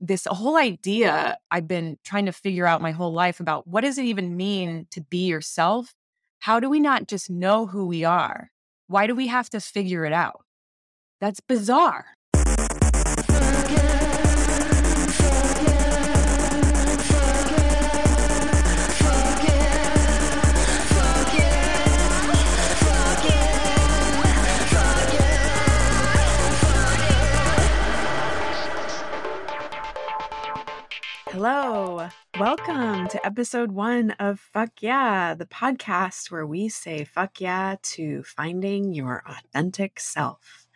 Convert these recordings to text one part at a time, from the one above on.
this whole idea I've been trying to figure out my whole life about what does it even mean to be yourself? How do we not just know who we are? Why do we have to figure it out? That's bizarre. Hello. Welcome to episode one of Fuck Yeah, the podcast where we say fuck yeah to finding your authentic self.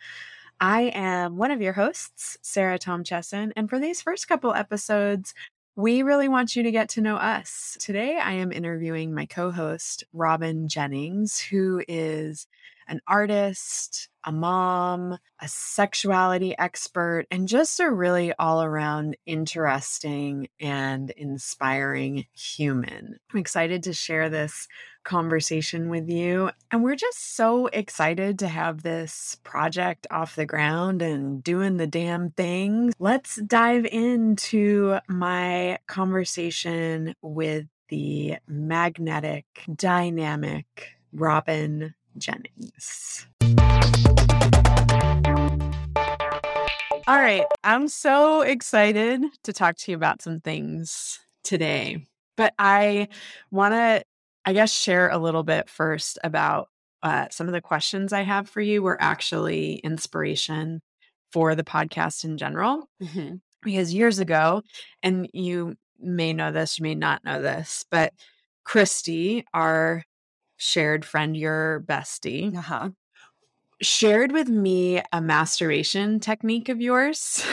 I am one of your hosts, Sarah Tom Chesson, and for these first couple episodes, we really want you to get to know us. Today, I am interviewing my co host, Robin Jennings, who is an artist, a mom, a sexuality expert, and just a really all around interesting and inspiring human. I'm excited to share this conversation with you. And we're just so excited to have this project off the ground and doing the damn thing. Let's dive into my conversation with the magnetic, dynamic Robin Jennings. All right. I'm so excited to talk to you about some things today. But I want to, I guess, share a little bit first about uh, some of the questions I have for you were actually inspiration for the podcast in general. Mm-hmm. Because years ago, and you may know this, you may not know this, but Christy, our shared friend, your bestie, uh-huh. shared with me a masturbation technique of yours,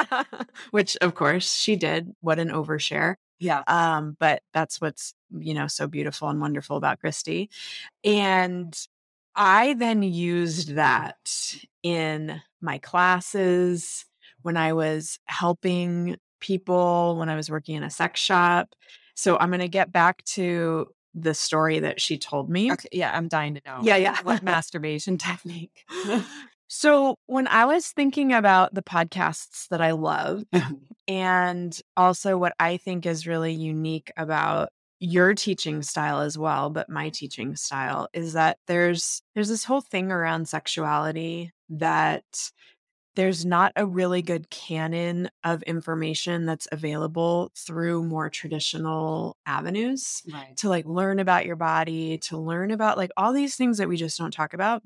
which of course she did. What an overshare. Yeah. Um, but that's what's, you know, so beautiful and wonderful about Christy. And I then used that in my classes when I was helping people, when I was working in a sex shop. So I'm going to get back to the story that she told me. Okay, yeah, I'm dying to know. Yeah, yeah. what masturbation technique? so, when I was thinking about the podcasts that I love and also what I think is really unique about your teaching style as well, but my teaching style is that there's there's this whole thing around sexuality that there's not a really good canon of information that's available through more traditional avenues right. to like learn about your body, to learn about like all these things that we just don't talk about.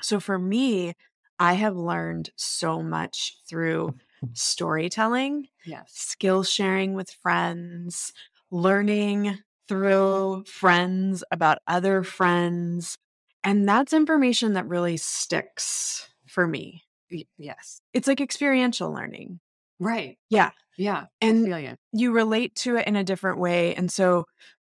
So for me, I have learned so much through storytelling, yes, skill sharing with friends, learning through friends about other friends. And that's information that really sticks for me yes. It's like experiential learning. Right. Yeah. Yeah. And you. you relate to it in a different way. And so,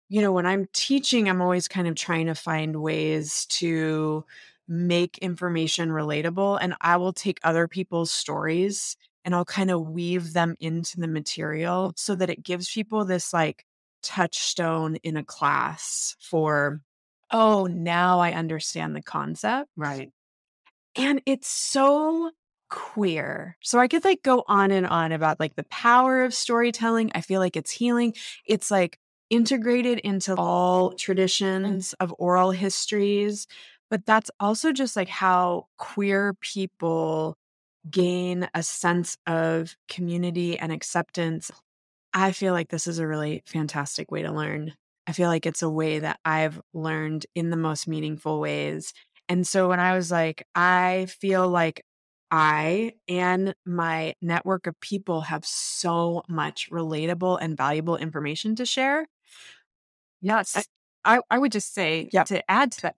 you know, when I'm teaching, I'm always kind of trying to find ways to make information relatable. And I will take other people's stories and I'll kind of weave them into the material so that it gives people this like touchstone in a class for, oh, now I understand the concept. Right. And it's so queer. So I could like go on and on about like the power of storytelling. I feel like it's healing. It's like integrated into all mm. traditions of oral histories. But that's also just like how queer people gain a sense of community and acceptance. I feel like this is a really fantastic way to learn. I feel like it's a way that I've learned in the most meaningful ways. And so when I was like, I feel like I and my network of people have so much relatable and valuable information to share. Yes. I, I would just say yeah. to add to that,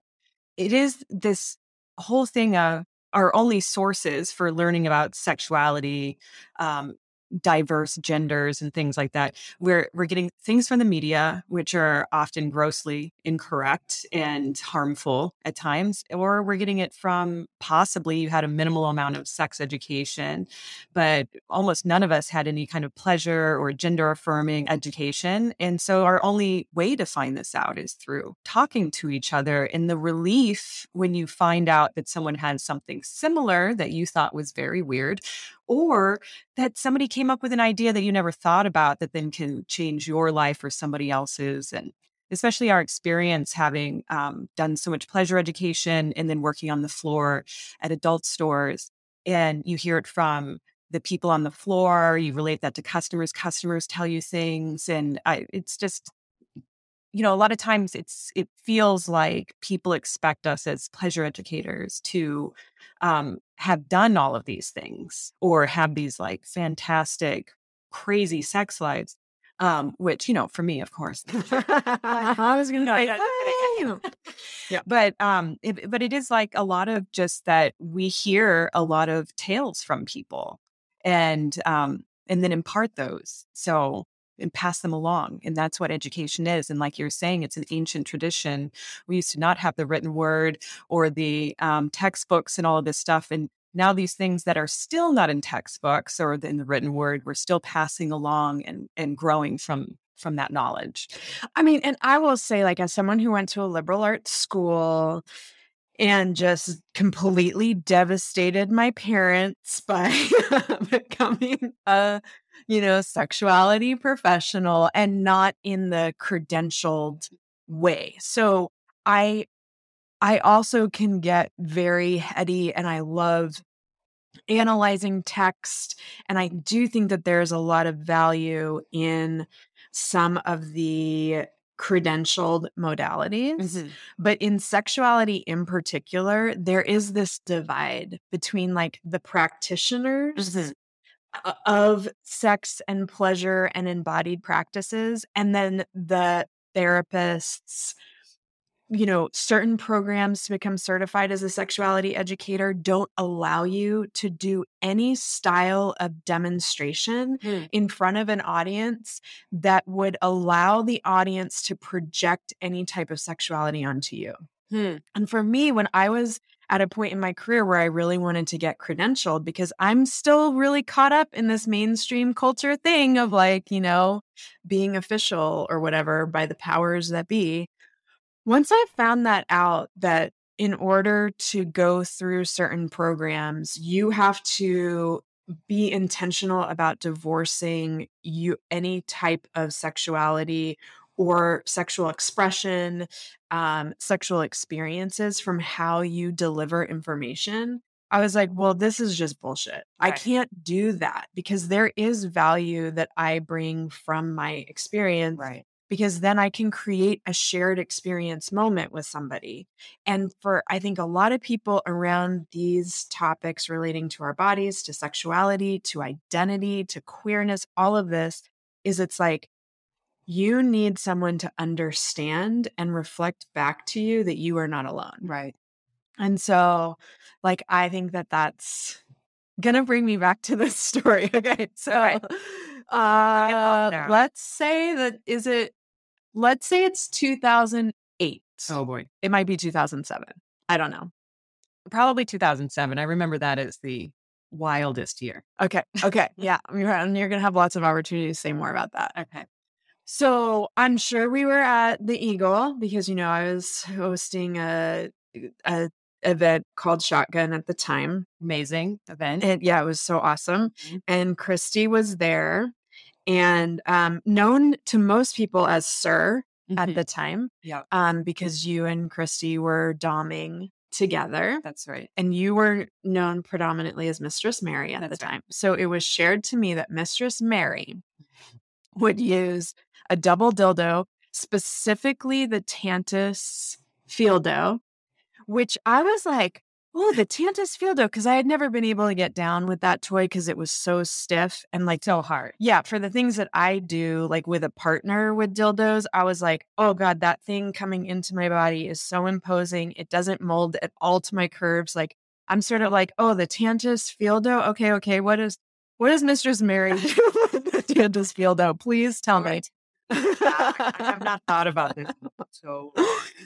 it is this whole thing of our only sources for learning about sexuality, um, diverse genders and things like that. We're we're getting things from the media which are often grossly incorrect and harmful at times, or we're getting it from possibly you had a minimal amount of sex education, but almost none of us had any kind of pleasure or gender affirming education. And so our only way to find this out is through talking to each other and the relief when you find out that someone had something similar that you thought was very weird or that somebody came up with an idea that you never thought about that then can change your life or somebody else's and especially our experience having um, done so much pleasure education and then working on the floor at adult stores and you hear it from the people on the floor you relate that to customers customers tell you things and I, it's just you know a lot of times it's it feels like people expect us as pleasure educators to um, have done all of these things or have these like fantastic crazy sex lives um, which you know for me of course. I was gonna say, yeah. but um it, but it is like a lot of just that we hear a lot of tales from people and um and then impart those. So and pass them along and that's what education is and like you're saying it's an ancient tradition. We used to not have the written word or the um, textbooks and all of this stuff and now these things that are still not in textbooks or in the written word we're still passing along and and growing from from that knowledge. I mean, and I will say, like, as someone who went to a liberal arts school and just completely devastated my parents by becoming a, you know, sexuality professional and not in the credentialed way. So I I also can get very heady and I love analyzing text and I do think that there's a lot of value in some of the credentialed modalities. Mm-hmm. But in sexuality in particular, there is this divide between like the practitioners Mhm. Of sex and pleasure and embodied practices, and then the therapists. You know, certain programs to become certified as a sexuality educator don't allow you to do any style of demonstration Hmm. in front of an audience that would allow the audience to project any type of sexuality onto you. Hmm. And for me, when I was at a point in my career where I really wanted to get credentialed, because I'm still really caught up in this mainstream culture thing of like, you know, being official or whatever by the powers that be. Once I found that out, that in order to go through certain programs, you have to be intentional about divorcing you any type of sexuality or sexual expression um, sexual experiences from how you deliver information i was like well this is just bullshit. I can't do that because there is value that i bring from my experience right. because then I can create a shared experience moment with somebody. And for, I think, a lot of people around these topics relating to our bodies, to sexuality, to identity, to queerness, all of this is it's like you need someone to understand and reflect back to you that you are not alone. right And so, like, I think that that's gonna bring me back to this story. Okay. So, Right. uh, let's say that is it, let's say it's 2008. oh boy It might be 2007. I don't know. probably 2007 i remember that as the wildest year Okay. Okay. Yeah. You're, and you're gonna have lots of opportunities to say more about that. okay So I'm sure we were at the Eagle because you know I was hosting a a event called Shotgun at the time. amazing event And yeah, it was so awesome. Mhm. And Christy was there and um, known to most people as Sir at Mhm. the time. Yeah. Um, because you and Christy were doming together that's right and you were known predominantly as Mistress Mary at the That's right. time. So it was shared to me that Mistress Mary would use a double dildo, specifically the Tantus Feeldoe, which I was like, oh, the Tantus Feeldoe, because I had never been able to get down with that toy because it was so stiff and like so hard yeah, for the things that I do, like with a partner with dildos, I was like, oh God, that thing coming into my body is so imposing. It doesn't mold at all to my curves. Like I'm sort of like, oh, the Tantus Feeldoe. Okay, okay. What is what does Mistress Mary do with the Tantus Feeldoe? Please tell me. I have not thought about this so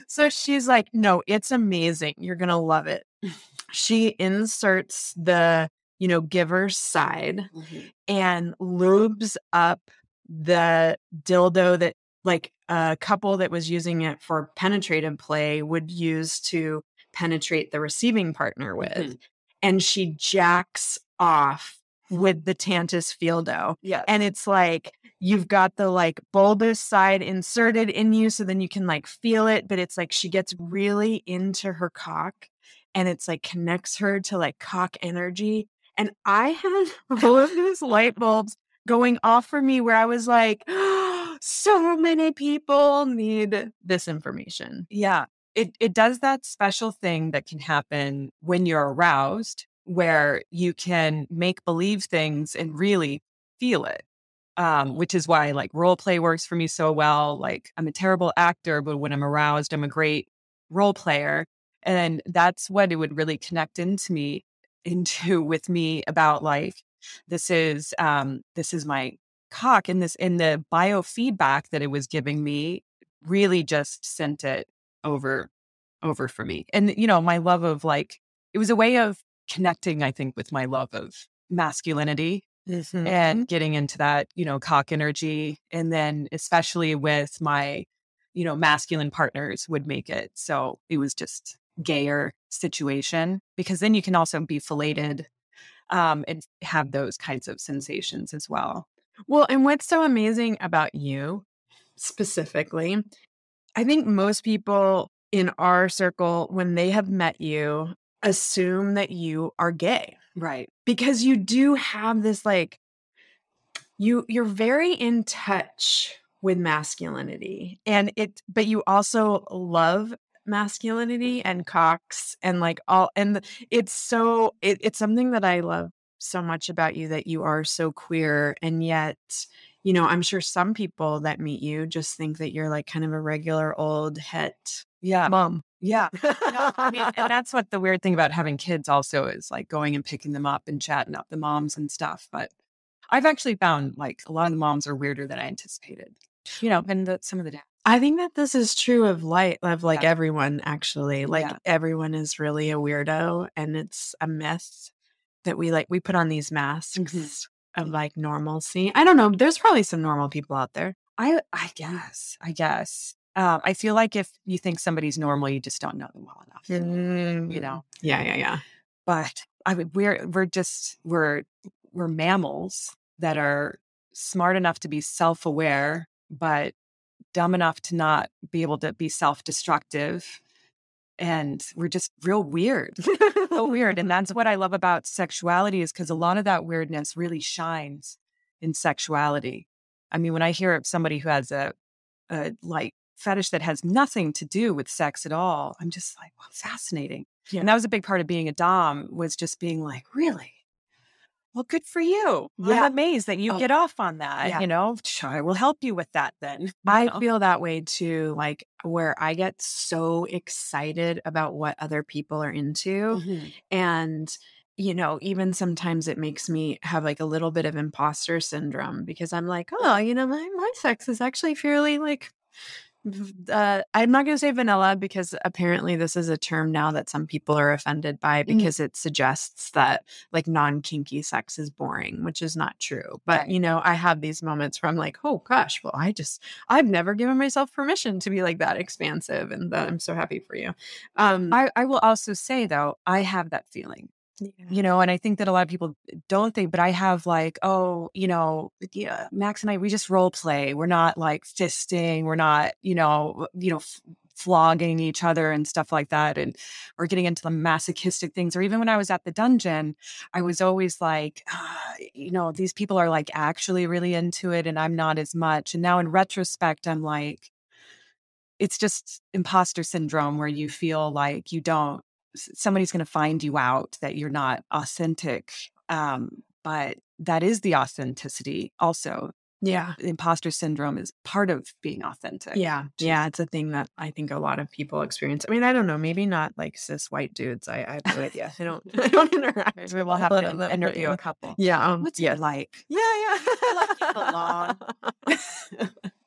so she's like, no, it's amazing. You're gonna love it. She inserts the, you know, giver's side and lubes up the dildo that like a couple that was using it for penetrative play would use to penetrate the receiving partner with Mhm. and she jacks off with the Tantus Feeldoe. Yeah. And it's like you've got the like bulbous side inserted in you so then you can like feel it, but it's like she gets really into her cock and it's like connects her to like cock energy. And I had all of these light bulbs going off for me where I was like, so many people need this information. Yeah. It it does that special thing that can happen when you're aroused where you can make believe things and really feel it. Um, which is why like role play works for me so well. Like I'm a terrible actor, but when I'm aroused, I'm a great role player. And that's what it would really connect into me into with me about like this is um this is my cock and this in the biofeedback that it was giving me really just sent it over over for me. And you know, my love of like it was a way of connecting, I think, with my love of masculinity Mm-hmm. and getting into that, you know, cock energy. And then especially with my, you know, masculine partners would make it. So it was just gayer situation because then you can also be fellated um, and have those kinds of sensations as well. Well, and what's so amazing about you specifically, I think most people in our circle, when they have met you, assume that you are gay Right. because you do have this like you you're very in touch with masculinity and it but you also love masculinity and cocks and like all and it's so it, it's something that i love so much about you that you are so queer and yet you know i'm sure some people that meet you just think that you're like kind of a regular old het Yeah. mom Yeah. No, I mean, and that's what the weird thing about having kids also is like going and picking them up and chatting up the moms and stuff. But I've actually found like a lot of the moms are weirder than I anticipated. You know, and the, some of the dads. I think that this is true of light of like Yeah. everyone actually. Like Yeah. everyone is really a weirdo and it's a myth that we like we put on these masks Mm-hmm. of like normalcy. I don't know. There's probably some normal people out there. I I guess. I guess. Um, I feel like if you think somebody's normal, you just don't know them well enough. You know. Yeah, yeah, yeah. But I mean, we're we're just we're we're mammals that are smart enough to be self aware, but dumb enough to not be able to be self destructive. And we're just real weird, so weird. And that's what I love about sexuality is because a lot of that weirdness really shines in sexuality. I mean, when I hear of somebody who has a, a like fetish that has nothing to do with sex at all, I'm just like, wow, fascinating. Yeah. And that was a big part of being a Dom was just being like, really? Well, good for you. Yeah. I'm amazed that you Oh. get off on that. Yeah. You know, I will help you with that then. I know? feel that way too, like where I get so excited about what other people are into. Mhm. and you know even sometimes it makes me have like a little bit of imposter syndrome because i'm like oh you know my, my sex is actually fairly like uh, i'm not going to say vanilla because apparently this is a term now that some people are offended by Mhm. because it suggests that like non-kinky sex is boring which is not true but Right. you know i have these moments where i'm like oh gosh well i just i've never given myself permission to be like that expansive and that i'm so happy for you um I, I will also say though, I have that feeling. You know and i think that a lot of people don't think but i have like oh you know yeah, max and i we just role play. We're not like fisting. We're not you know you know f- flogging each other and stuff like that and or getting into the masochistic things. Or even when i was at the dungeon i was always like ah, you know these people are like actually really into it and i'm not as much. And now in retrospect i'm like it's just imposter syndrome where you feel like you don't somebody's going to find you out that you're not authentic um but that is the authenticity also yeah imposter syndrome is part of being authentic Yeah. Yeah. It's a thing that I think a lot of people experience. I mean, I don't know, maybe not like cis white dudes. I, I have no idea. I don't, I don't interact. We'll have to uh, interview yeah. a couple Yeah. Um, what's yeah. it like Yeah. Yeah. I like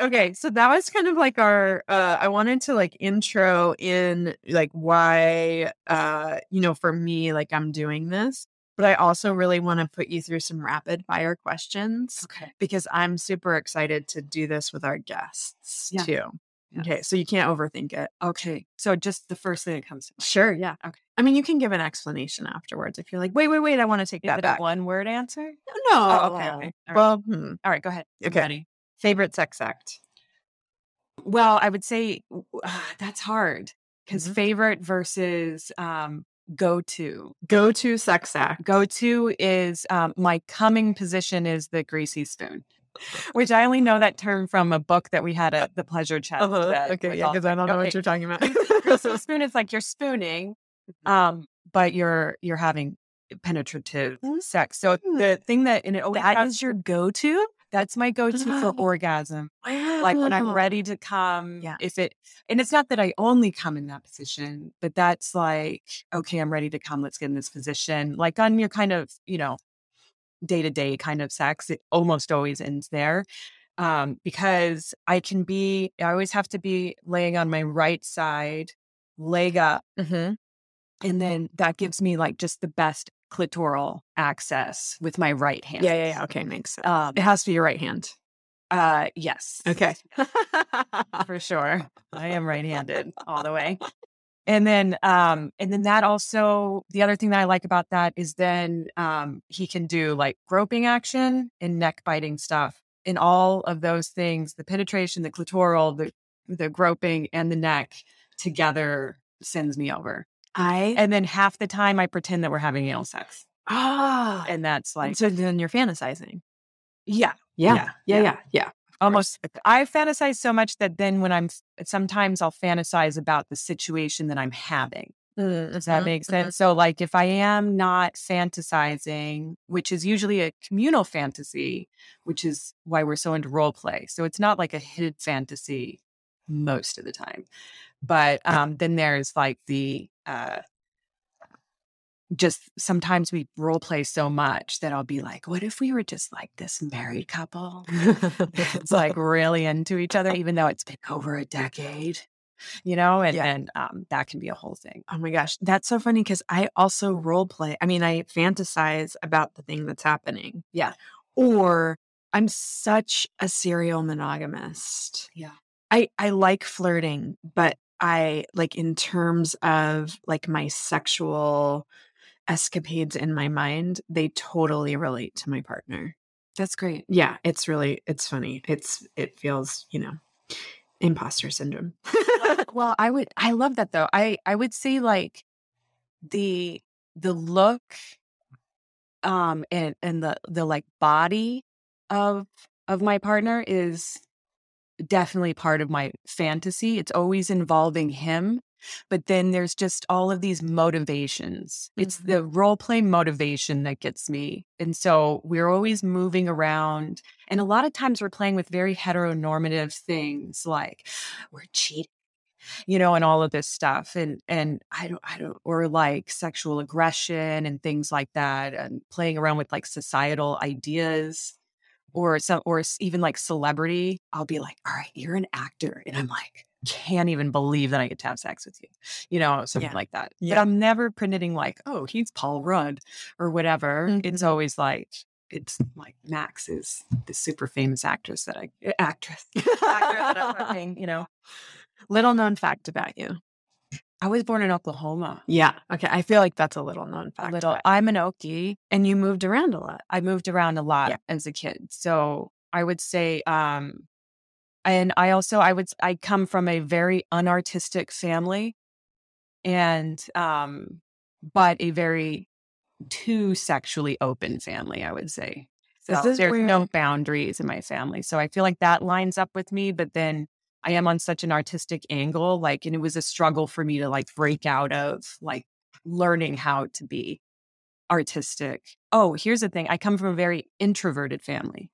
okay. So that was kind of like our, uh, I wanted to like intro in like why, uh, you know, for me, like I'm doing this, but I also really want to put you through some rapid fire questions okay because I'm super excited to do this with our guests Yeah. too. Okay, so you can't overthink it. Okay. So just the first thing that comes to mind. Sure, yeah. Okay. I mean, you can give an explanation afterwards if you're like, wait, wait, wait, I want to take Is that back. one word answer? No. Oh, okay, okay. All right. Well, hmm. All right, go ahead. Okay. Favorite sex act. Well, I would say uh, that's hard because Mhm. favorite versus um, go to. Go to sex act. Go to is um, my coming position is the greasy spoon, which I only know that term from a book that we had at the pleasure chest. Uh-huh. Okay, yeah, because I don't know okay. what you're talking about. greasy spoon is like you're spooning, um, but you're you're having penetrative Mm. sex. So the thing that and it always that has- is your go-to. That's my go to for orgasm. like when I'm ready to come, Yeah. if it, and it's not that I only come in that position, but that's like, okay, I'm ready to come. Let's get in this position. Like on your kind of, you know, day to day kind of sex, it almost always ends there. Um, because I can be, I always have to be laying on my right side, leg up, Mm-hmm. and then that gives me like just the best clitoral access with my right hand. Yeah, yeah, yeah. Okay, makes sense. Um, it has to be your right hand. uh, yes. Okay. for sure. I am right-handed all the way. And then um and then that also the other thing that I like about that is then um he can do like groping action and neck biting stuff. In all of those things, the penetration, the clitoral, the the groping and the neck together sends me over. I And then half the time I pretend that we're having anal sex. ah. And that's like so then you're fantasizing. yeah, Yeah. Yeah, Yeah. yeah. Yeah. Yeah. almost i fantasize so much that then when i'm sometimes i'll fantasize about the situation that i'm having does that make sense so like if i am not fantasizing which is usually a communal fantasy which is why we're so into role play so it's not like a hidden fantasy most of the time but um then there's like the uh just sometimes we role play so much that I'll be like, what if we were just like this married couple? it's like really into each other, even though it's been over a decade, you know, and, Yeah. and um, that can be a whole thing. Oh my gosh, that's so funny because I also role play. I mean, I fantasize about the thing that's happening. Yeah. Or I'm such a serial monogamist. Yeah. I I like flirting, but I like in terms of like my sexual escapades in my mind, they totally relate to my partner. That's great. Yeah, it's really it's funny. It's it feels, you know, imposter syndrome. well, I would, I love that though. I, I would say like the, the look, um, and, and the, the like body of, of my partner is definitely part of my fantasy. It's always involving him. But then there's just all of these motivations. It's Mhm. the role play motivation that gets me. And so we're always moving around. And a lot of times we're playing with very heteronormative things like we're cheating, you know, and all of this stuff. And and I don't I don't or like sexual aggression and things like that and playing around with like societal ideas or some or even like celebrity i'll be like all right you're an actor and i'm like can't even believe that i get to have sex with you you know something Yeah. like that but i'm never pretending like oh he's paul rudd or whatever it's Mhm. always like it's like max is the super famous actress that i actress actor that I'm you know Little known fact about you. I was born in oklahoma Yeah. Okay. I feel like that's a little known a fact. little about- i'm an okie and you moved around a lot. I moved around a lot Yeah. as a kid. So I would say, um, and I also, I would, I come from a very unartistic family and, um, but a very too sexually open family, I would say. So there's where- no boundaries in my family. So I feel like that lines up with me, but then I am on such an artistic angle, like, and it was a struggle for me to like break out of like learning how to be artistic. Oh, here's the thing. I come from a very introverted family.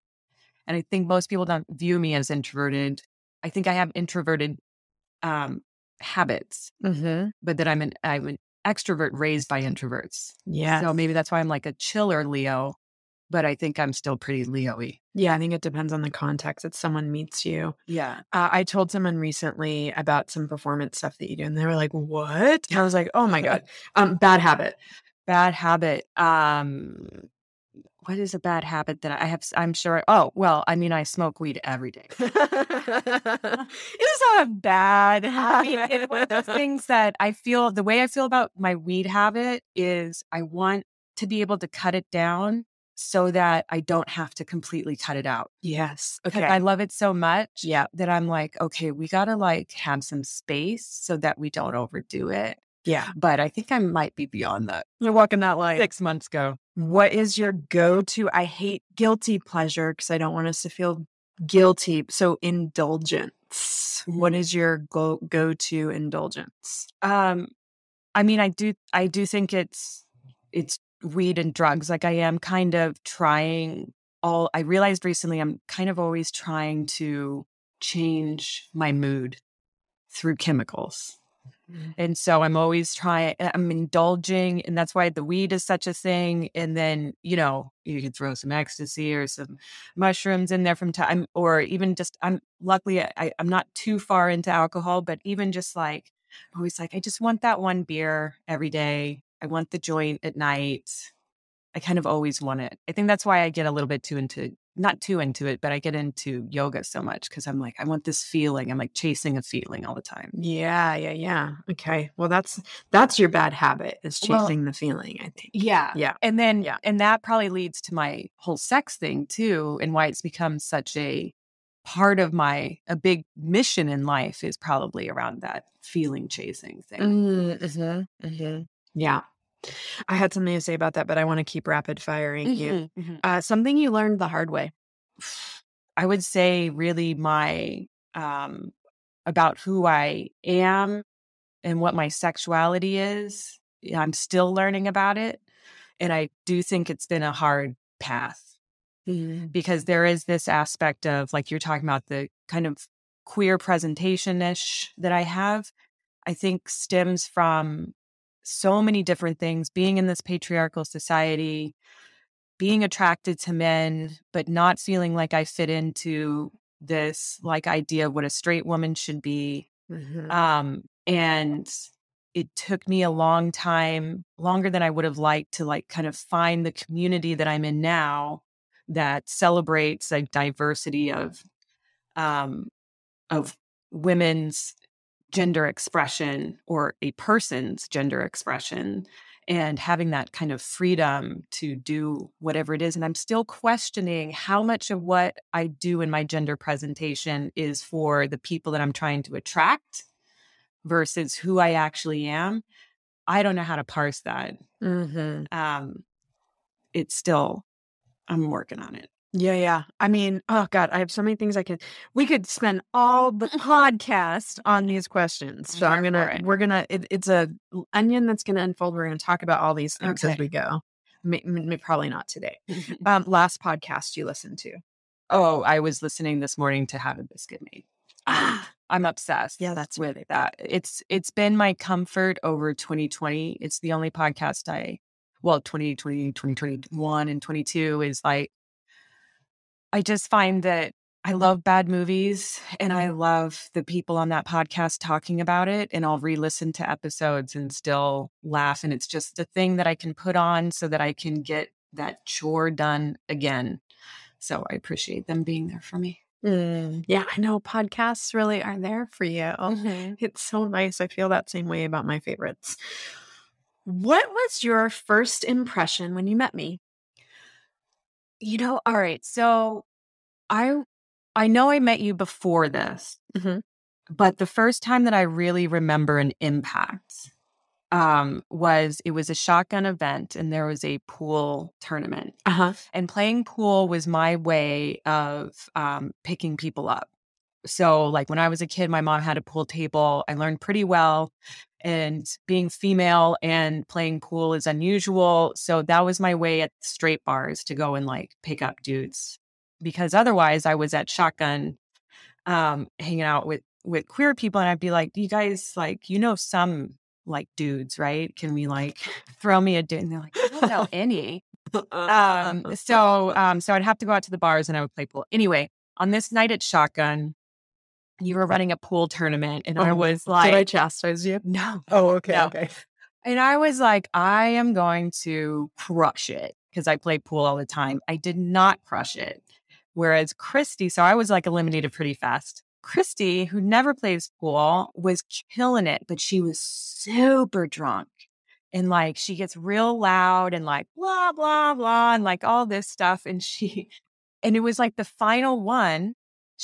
And I think most people don't view me as introverted. I think I have introverted um, habits, Mm-hmm. but that I'm an I'm an extrovert raised by introverts. Yeah. So maybe that's why I'm like a chiller Leo, but I think I'm still pretty Leo-y. yeah. I think it depends on the context that someone meets you. Yeah. Uh, I told someone recently about some performance stuff that you do, and they were like, "What?" And I was like, "Oh my god, um, bad habit." Bad habit. Um what is a bad habit that I have? I'm sure. Oh, well, I mean, I smoke weed every day. it's not a bad I mean, it's one of those things that I feel the way I feel about my weed habit is I want to be able to cut it down so that I don't have to completely cut it out. Yes. Okay. I love it so much yeah. that I'm like, okay, we got to like have some space so that we don't overdo it. Yeah. But I think I might be beyond that. You're walking that line. Six months ago. What is your go to? I hate guilty pleasure because I don't want us to feel guilty. So, indulgence. What Mhm. is your go go to indulgence? Um, I mean, I do, I do think it's, it's weed and drugs. Like I am kind of trying all, I realized recently I'm kind of always trying to change my mood through chemicals. Mm-hmm. And so I'm always trying, I'm indulging. And that's why the weed is such a thing. And then, you know, you could throw some ecstasy or some mushrooms in there from time, or even just, I'm luckily, I, I'm not too far into alcohol, but even just like, always like, I just want that one beer every day. I want the joint at night. I kind of always want it. I think that's why I get a little bit too into, not too into it, but I get into yoga so much because I'm like, I want this feeling. I'm like chasing a feeling all the time. Yeah, yeah, yeah. Okay. Well, that's that's your bad habit is Well- chasing the feeling, I think. Yeah. Yeah. And then, Yeah. and that probably leads to my whole sex thing too, and why it's become such a part of my, a big mission in life is probably around that feeling chasing thing. Mm-hmm. Yeah. I had something to say about that, but I want to keep rapid firing you. Mhm, mhm. Uh, something you learned the hard way. I would say really my, um, about who I am and what my sexuality is. I'm still learning about it. And I do think it's been a hard path. because there is this aspect of like you're talking about the kind of queer presentation ish that I have, I think stems from so many different things being in this patriarchal society, being attracted to men, but not feeling like I fit into this like idea of what a straight woman should be. Mhm. Um, and it took me a long time, longer than I would have liked to like kind of find the community that I'm in now that celebrates like diversity of um of women's gender expression or a person's gender expression and having that kind of freedom to do whatever it is. And i'm still questioning how much of what i do in my gender presentation is for the people that i'm trying to attract versus who i actually am. I don't know how to parse that. Mhm. um it's still i'm working on it Yeah, yeah. I mean, oh God, I have so many things I could. We could spend all the podcast on these questions. So I'm gonna, we're gonna. It, it's a onion that's gonna unfold. We're gonna talk about all these things as we go. May, may- probably not today. Um, last podcast you listened to. oh i was listening this morning to have a biscuit made Ah, i'm obsessed Yeah, that's with that it's it's been my comfort over 2020 it's the only podcast i well 2020 2021 and 22 is like i just find that i love bad movies and i love the people on that podcast talking about it and i'll re-listen to episodes and still laugh and it's just a thing that i can put on so that i can get that chore done again so i appreciate them being there for me mm, yeah, I know podcasts really are there for you. It's so nice. I feel that same way about my favorites. What was your first impression when you met me? You know, all right. So I I know I met you before this, Mhm. but the first time that I really remember an impact um was it was a shotgun event and there was a pool tournament. Uh huh. And playing pool was my way of um picking people up. So like when I was a kid, my mom had a pool table. I learned pretty well and being female and playing pool is unusual. So that was my way at straight bars to go and like pick up dudes. Because otherwise I was at shotgun um hanging out with with queer people and I'd be like, you guys like, you know some like dudes, right? Can we like throw me a dude? And they're like, I don't know any. Um so um so I'd have to go out to the bars and I would play pool. Anyway, on this night at Shotgun, you were running a pool tournament and I Oh, was Did I like chastise you? no. Oh, okay. No. Okay. And I was like, I am going to crush it. because I play pool all the time. I did not crush it. Whereas Christy, so I was like eliminated pretty fast. Christy, who never plays pool, was killing it, but she was super drunk. And like she gets real loud and like blah, blah, blah, and like all this stuff. And she, and it was like the final one.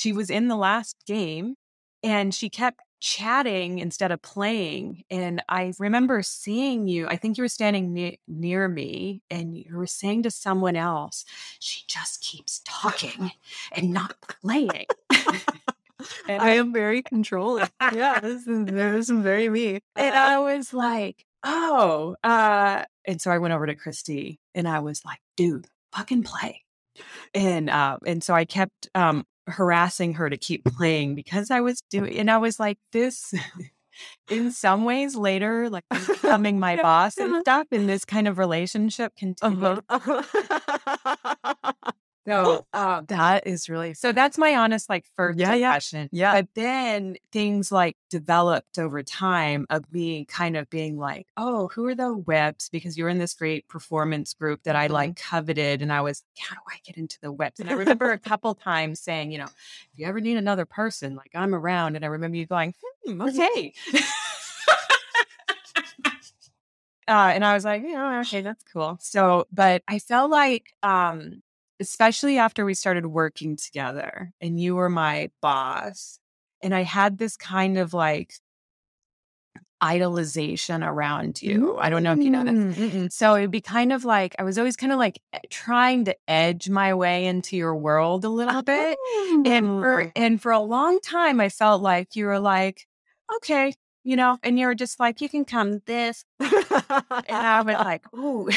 She was in the last game and she kept chatting instead of playing. And I remember seeing you, I think you were standing ne- near me and you were saying to someone else, she just keeps talking and not playing. and I am very controlling. yeah, this is, this is very me. And I was like, oh, uh, and so I went over to Christy and I was like, dude, fucking play. And uh, and so I kept um harassing her to keep playing because I was doing, and I was like, this. in some ways, later, like becoming my boss and stuff, in this kind of relationship continued. Uh-huh. So um, that is really so. That's my honest, like, first yeah, impression. Yeah. But then things like developed over time of being kind of being like, oh, who are the whips? Because you were in this great performance group that I mm-hmm. like coveted, and I was, how do I get into the whips? And I remember a couple times saying, you know, if you ever need another person, like I'm around. And I remember you going, hmm, okay. Uh, and I was like, yeah, okay, that's cool. So, but I felt like um, especially after we started working together and you were my boss. And I had this kind of like idolization around you. I don't know if you know that. Mm, mm-mm. So it'd be kind of like I was always kind of like trying to edge my way into your world a little bit. And oh. for oh. and for a long time I felt like you were like, okay, you know, and you're just like, you can come this. and I was like, oh,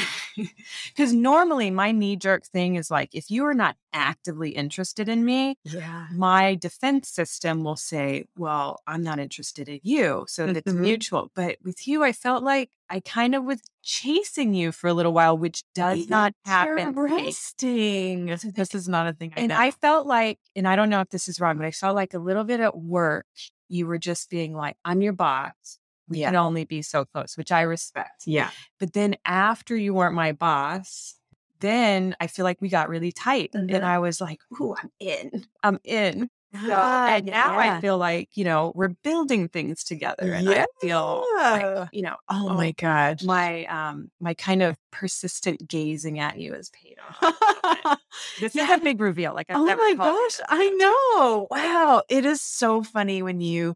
because normally my knee jerk thing is like, if you are not actively interested in me, yeah, my defense system will say, well, I'm not interested in you. So mm-hmm. it's mutual. But with you, I felt like I kind of was chasing you for a little while, which does not happen. Interesting. This is not a thing. I and know. I felt like, and I don't know if this is wrong, but I felt like a little bit at work you were just being like, I'm your boss. We yeah. can only be so close, which I respect. Yeah. But then after you weren't my boss, then I feel like we got really tight. Mm-hmm. And I was like, ooh, I'm in. I'm in. So, ah, and now yeah. I feel like, you know, we're building things together. And yeah. I feel like, you know, oh, oh my God. My um my kind of persistent gazing at you has paid off. this yeah. is a big reveal. Like I've oh my gosh, I know. Wow. It is so funny when you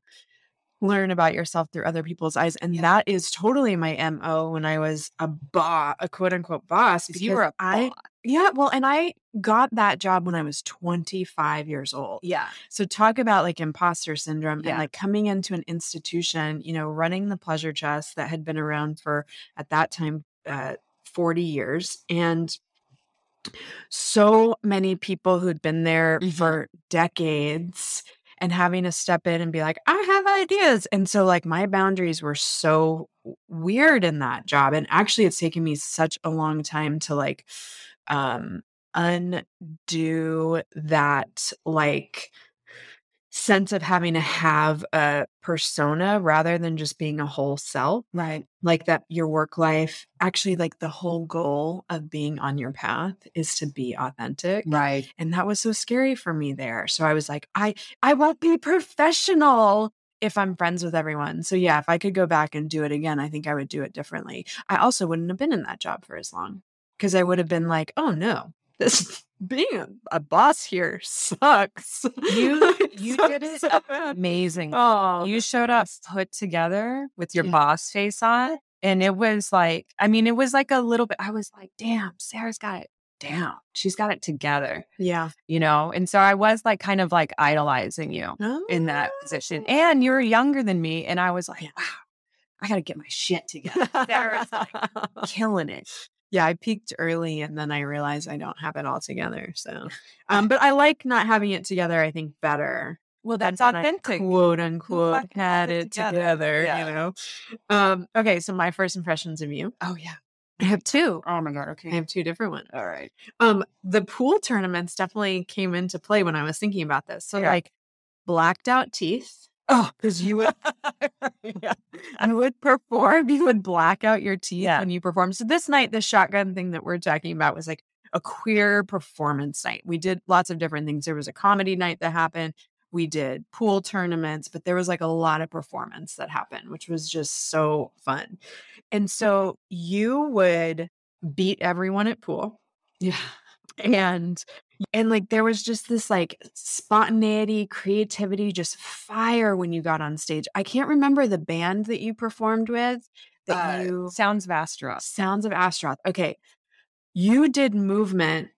learn about yourself through other people's eyes. And yeah. that is totally my MO when I was a boss, a quote unquote boss. Because you were a I, yeah, well, and I got that job when I was 25 years old. Yeah. So talk about like imposter syndrome yeah. and like coming into an institution, you know, running the pleasure chest that had been around for at that time uh, 40 years and so many people who'd been there mm-hmm. for decades and having to step in and be like, I have ideas. And so, like, my boundaries were so weird in that job. And actually, it's taken me such a long time to like um undo that, like, sense of having to have a persona rather than just being a whole self. Right. Like that your work life, actually like the whole goal of being on your path is to be authentic. Right. And that was so scary for me there. So I was like, I I won't be professional if I'm friends with everyone. So yeah, if I could go back and do it again, I think I would do it differently. I also wouldn't have been in that job for as long because I would have been like, oh no, this being a, a, boss here sucks. You you did it so amazing. Oh, you showed up put together with your yeah. boss face on, and it was like, I mean, it was like a little bit. I was like, damn, Sarah's got it down. She's got it together. Yeah, you know. And so I was like, kind of like idolizing you oh. in that position, oh. and you were younger than me, and I was like, wow. I got to get my shit together. Sarah's like killing it yeah, I peaked early and then I realized I don't have it all together. So, um, but I like not having it together. I think better. Well, that's authentic. Quote unquote had it together, together yeah. you know? Um, okay. So my first impressions of you. Oh yeah. I have two. Oh my god. Okay. I have two different ones. All right. Um, the pool tournaments definitely came into play when I was thinking about this. So yeah. like blacked out teeth Oh, because you would yeah. you would perform, you would black out your teeth Yeah. when you perform. So this night, the shotgun thing that we're talking about was like a queer performance night. We did lots of different things. There was a comedy night that happened. We did pool tournaments, but there was like a lot of performance that happened, which was just so fun. And so you would beat everyone at pool Yeah. and and like there was just this like spontaneity creativity just fire when you got on stage i can't remember the band that you performed with that Uh, you Sounds of Astaroth. sounds of astaroth okay you did movement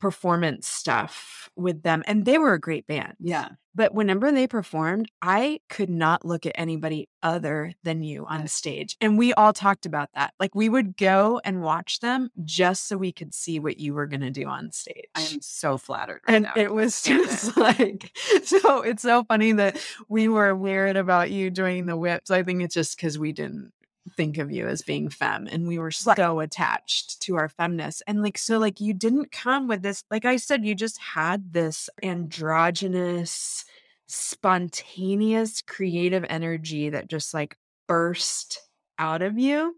performance stuff with them and they were a great band Yeah. But whenever they performed i could not look at anybody other than you on stage and we all talked about that like we would go and watch them just so we could see what you were going to do on stage I am so flattered. right and now. it was just like so it's so funny that we were weird about you doing the whips i think it's just because we didn't think of you as being femme and we were so attached to our feminist and like so like you didn't come with this like i said you just had this androgynous spontaneous creative energy that just like burst out of you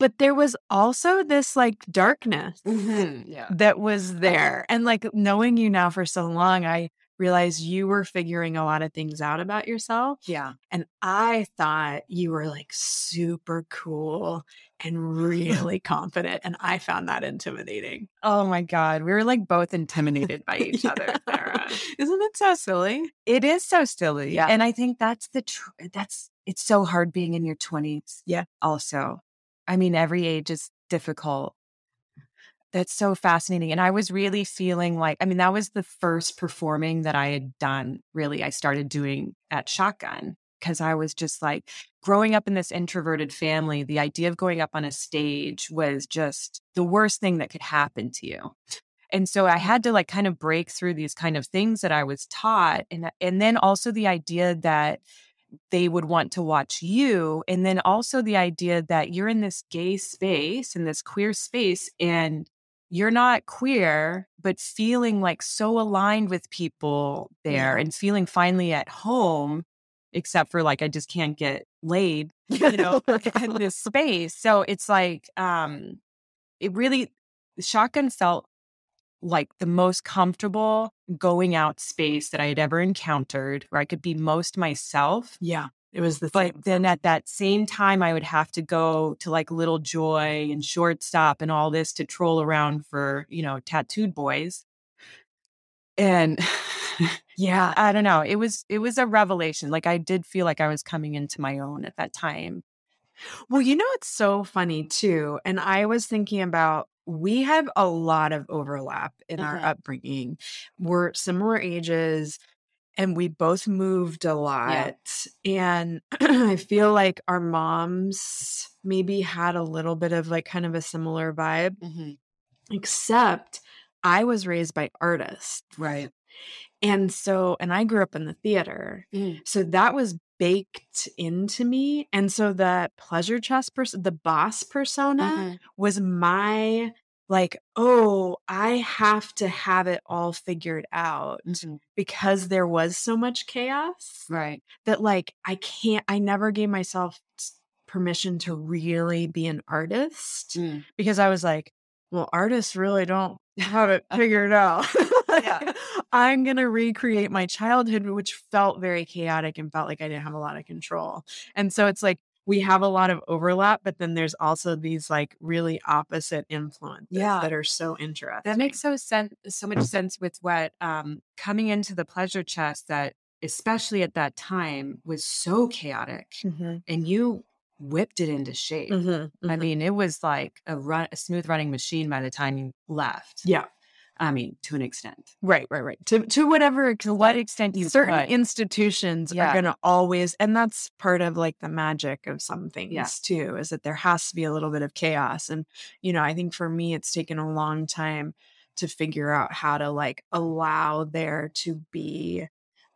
but there was also this like darkness Mhm. Yeah. that was there. And like knowing you now for so long, I realized you were figuring a lot of things out about yourself. Yeah. And I thought you were like super cool and really confident. And I found that intimidating. Oh my God. We were like both intimidated by each other, Sarah. Isn't it so silly? It is so silly. Yeah. And I think that's the, tr- that's, it's so hard being in your 20s. Yeah. Also, I mean, every age is difficult. That's so fascinating. And I was really feeling like, I mean, that was the first performing that I had done, really. I started doing at Shotgun because I was just like growing up in this introverted family. The idea of going up on a stage was just the worst thing that could happen to you. And so I had to like kind of break through these kind of things that I was taught. And, uh, and then also the idea that they would want to watch you. And then also the idea that you're in this gay space, in this queer space, and you're not queer, but feeling like so aligned with people there and feeling finally at home, except for like, I just can't get laid, you know, in this space. So it's like, um, it really, Shotgun felt like the most comfortable going out space that I had ever encountered where I could be most myself. Yeah. It was the But then at that same time, I would have to go to like Little Joy and Shortstop and all this to troll around for, you know, tattooed boys. And Yeah. I don't know. It was it was a revelation. Like I did feel like I was coming into my own at that time. Well, you know, it's so funny too. And I was thinking about we have a lot of overlap in our Mhm. upbringing. We're similar ages and we both moved a lot. And I feel like our moms maybe had a little bit of like kind of a similar vibe, except I was raised by artists. Right. And so, and I grew up in the theater. Mm. So that was baked into me. And so the pleasure chest person, the boss persona Mm-hmm. was my like, oh, I have to have it all figured out because there was so much chaos Right. that like I can't, I never gave myself permission to really be an artist Mm. because I was like, well, artists really don't have it figured out. Yeah. I'm going to recreate my childhood, which felt very chaotic and felt like I didn't have a lot of control. And so it's like we have a lot of overlap, but then there's also these like really opposite influences Yeah. that are so interesting. That makes so sense so much sense with what um coming into the pleasure chest that especially at that time was so chaotic Mhm, and you whipped it into shape. mhm, I mhm. mean, it was like a run a smooth running machine by the time you left. yeah, I mean, to an extent. right, right, right. To to whatever To what extent you certain could. institutions Yeah. are going to always and that's part of like the magic of some things Yeah. too is that there has to be a little bit of chaos and you know i think for me it's taken a long time to figure out how to like allow there to be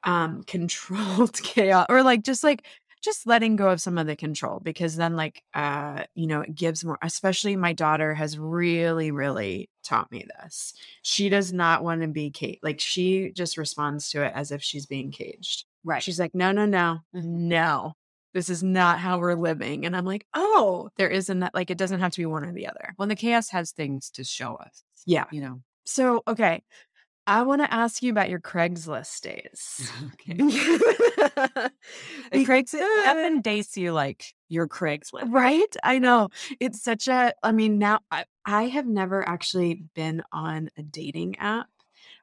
um controlled chaos or like just like just letting go of some of the control because then like uh you know it gives more especially my daughter has really really taught me this she does not want to be caged like she just responds to it as if she's being caged Right. She's like, no, no, no, Mhm. no. This is not how we're living. And I'm like, oh, there isn't that. Like, it doesn't have to be one or the other. Well, the chaos has things to show us. Yeah. You know. So, okay. I want to ask you about your Craigslist days. okay. Craigslist Evan dates you like your Craigslist. Right? I know. It's such a, I mean, now I, I have never actually been on a dating app,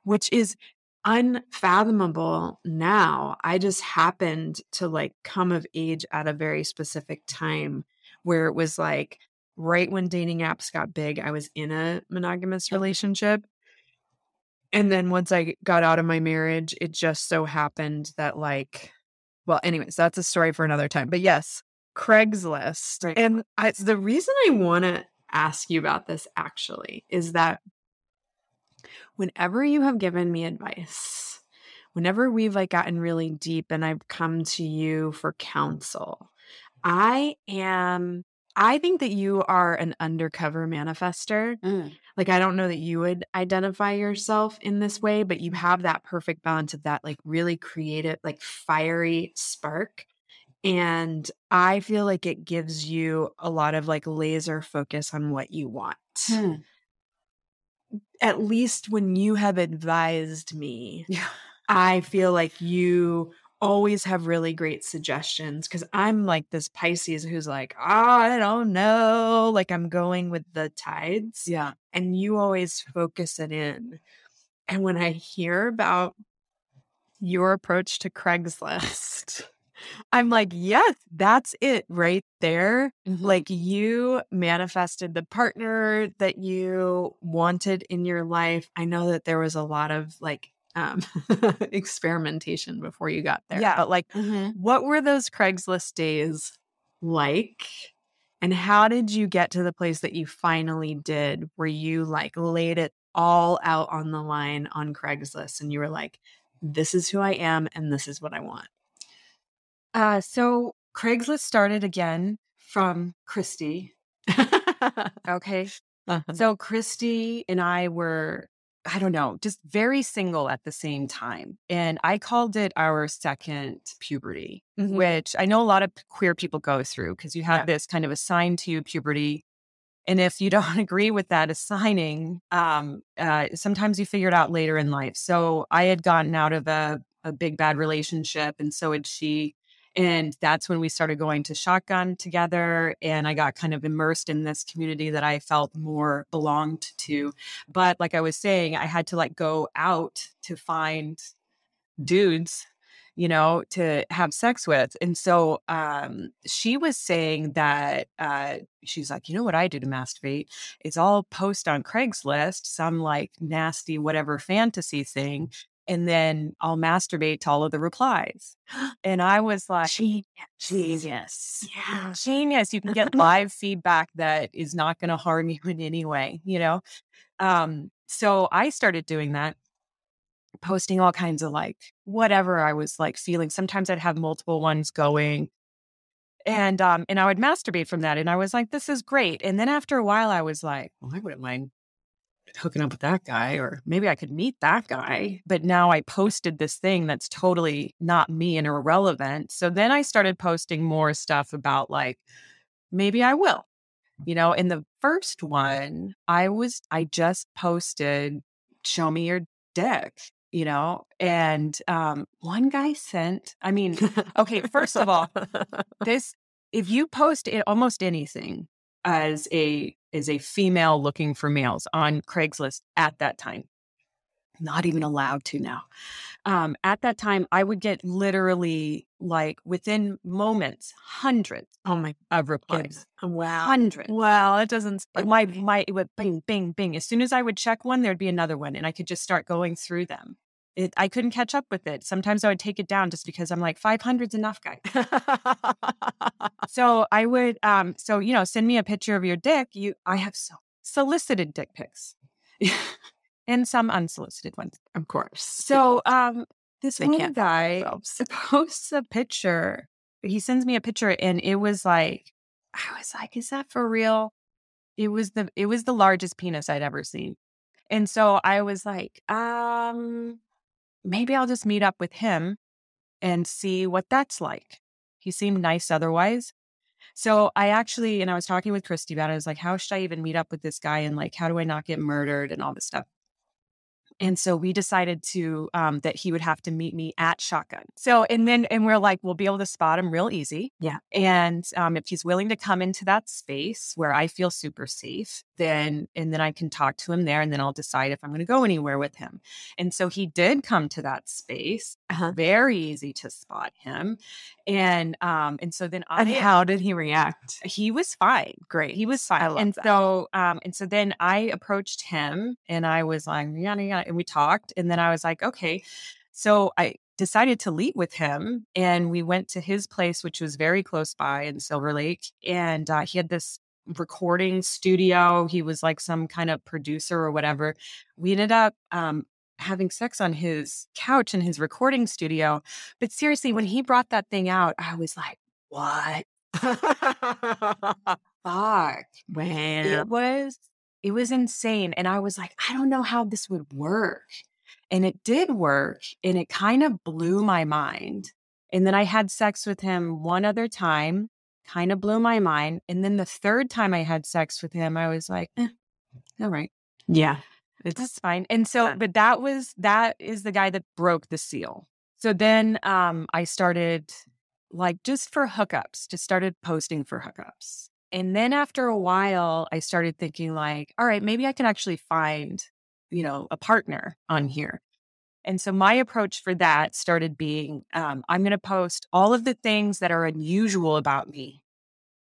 which is unfathomable now. I just happened to like come of age at a very specific time where it was like right when dating apps got big, I was in a monogamous relationship. And then once I got out of my marriage, it just so happened that like well, anyways, that's a story for another time. But yes, Craigslist. Right. And I, the reason I want to ask you about this actually is that whenever you have given me advice, whenever we've like gotten really deep and I've come to you for counsel, I am I think that you are an undercover manifester. Mm. Like, I don't know that you would identify yourself in this way, but you have that perfect balance of that, like, really creative, like, fiery spark. And I feel like it gives you a lot of like laser focus on what you want. Hmm. At least when you have advised me, Yeah. I feel like you always have really great suggestions because I'm like this Pisces who's like, oh, I don't know. Like I'm going with the tides Yeah. and you always focus it in. And when I hear about your approach to Craigslist, I'm like, yes, that's it right there. Like Like you manifested the partner that you wanted in your life. I know that there was a lot of like um experimentation before you got there. Yeah. But like what were those Craigslist days like? And how did you get to the place that you finally did where you like laid it all out on the line on Craigslist and you were like, this is who I am and this is what I want? Uh, so Craigslist started again from Christy. Okay. Uh-huh. So Christy and I were, I don't know, just very single at the same time. And I called it our second puberty, Mhm. which I know a lot of queer people go through because you have Yeah. this kind of assigned to you puberty. And if you don't agree with that assigning, um, uh, sometimes you figure it out later in life. So I had gotten out of a, a big bad relationship, and so had she. And that's when we started going to shotgun together. And I got kind of immersed in this community that I felt more belonged to. But like I was saying, I had to like go out to find dudes, you know, to have sex with. And so um, she was saying that uh, she's like, you know what I do to masturbate? It's all post on Craigslist, some like nasty, whatever fantasy thing. And then I'll masturbate to all of the replies. And I was like, Genius. genius. Yeah. Genius. You can get live feedback that is not going to harm you in any way, you know? Um, so I started doing that, posting all kinds of like whatever I was like feeling. Sometimes I'd have multiple ones going. And um, and I would masturbate from that. And I was like, this is great. And then after a while I was like, I wouldn't mind hooking up with that guy, or maybe I could meet that guy. But now I posted this thing that's totally not me and irrelevant. So then I started posting more stuff about like, maybe I will. You know, in the first one, I was, I just posted, show me your dick, you know, and um, one guy sent, I mean, okay, first of all, this, if you post it, almost anything as a, as a female looking for males on Craigslist at that time, not even allowed to now. Um, at that time, I would get literally like within moments, hundreds oh my of replies, goodness. Wow. hundreds. Well, it doesn't. My my it would bing bing bing. As soon as I would check one, there'd be another one, and I could just start going through them. It, I couldn't catch up with it. Sometimes I would take it down just because I'm like 500's enough, guy. So I would, um, so you know, send me a picture of your dick. You, I have so solicited dick pics, and some unsolicited ones. of course. So, um, this They one guy themselves. posts a picture. He sends me a picture, and it was like, I was like, "Is that for real?" It was the it was the largest penis I'd ever seen, and so I was like, um, maybe I'll just meet up with him and see what that's like. He seemed nice otherwise. So I actually, and I was talking with Christy about it. I was like, how should I even meet up with this guy? And like, how do I not get murdered and all this stuff? And so we decided to um, that he would have to meet me at Shotgun. So and then and we're like, we'll be able to spot him real easy. Yeah. And um, if he's willing to come into that space where I feel super safe, then and then I can talk to him there, and then I'll decide if I'm going to go anywhere with him. And so he did come to that space. Uh-huh. Very easy to spot him, and um and so then I And how did he react? he was fine. Great. He was fine. And that. so um and so then I approached him and I was like, yada yada, and we talked. And then I was like, okay. So I decided to leave with him and we went to his place, which was very close by in Silver Lake. And uh, he had this recording studio. He was like some kind of producer or whatever. We ended up um having sex on his couch in his recording studio. But seriously, when he brought that thing out, I was like, what? Fuck. Man. It was it was insane. And I was like, I don't know how this would work. And it did work. And it kind of blew my mind. And then I had sex with him one other time, kind of blew my mind. And then the third time I had sex with him, I was like, eh, all right, Yeah. It's that's fine. And so, but that was that is the guy that broke the seal. So then um I started like just for hookups, just started posting for hookups. And then after a while, I started thinking like, all right, maybe I can actually find, you know, a partner on here. And so my approach for that started being um, I'm going to post all of the things that are unusual about me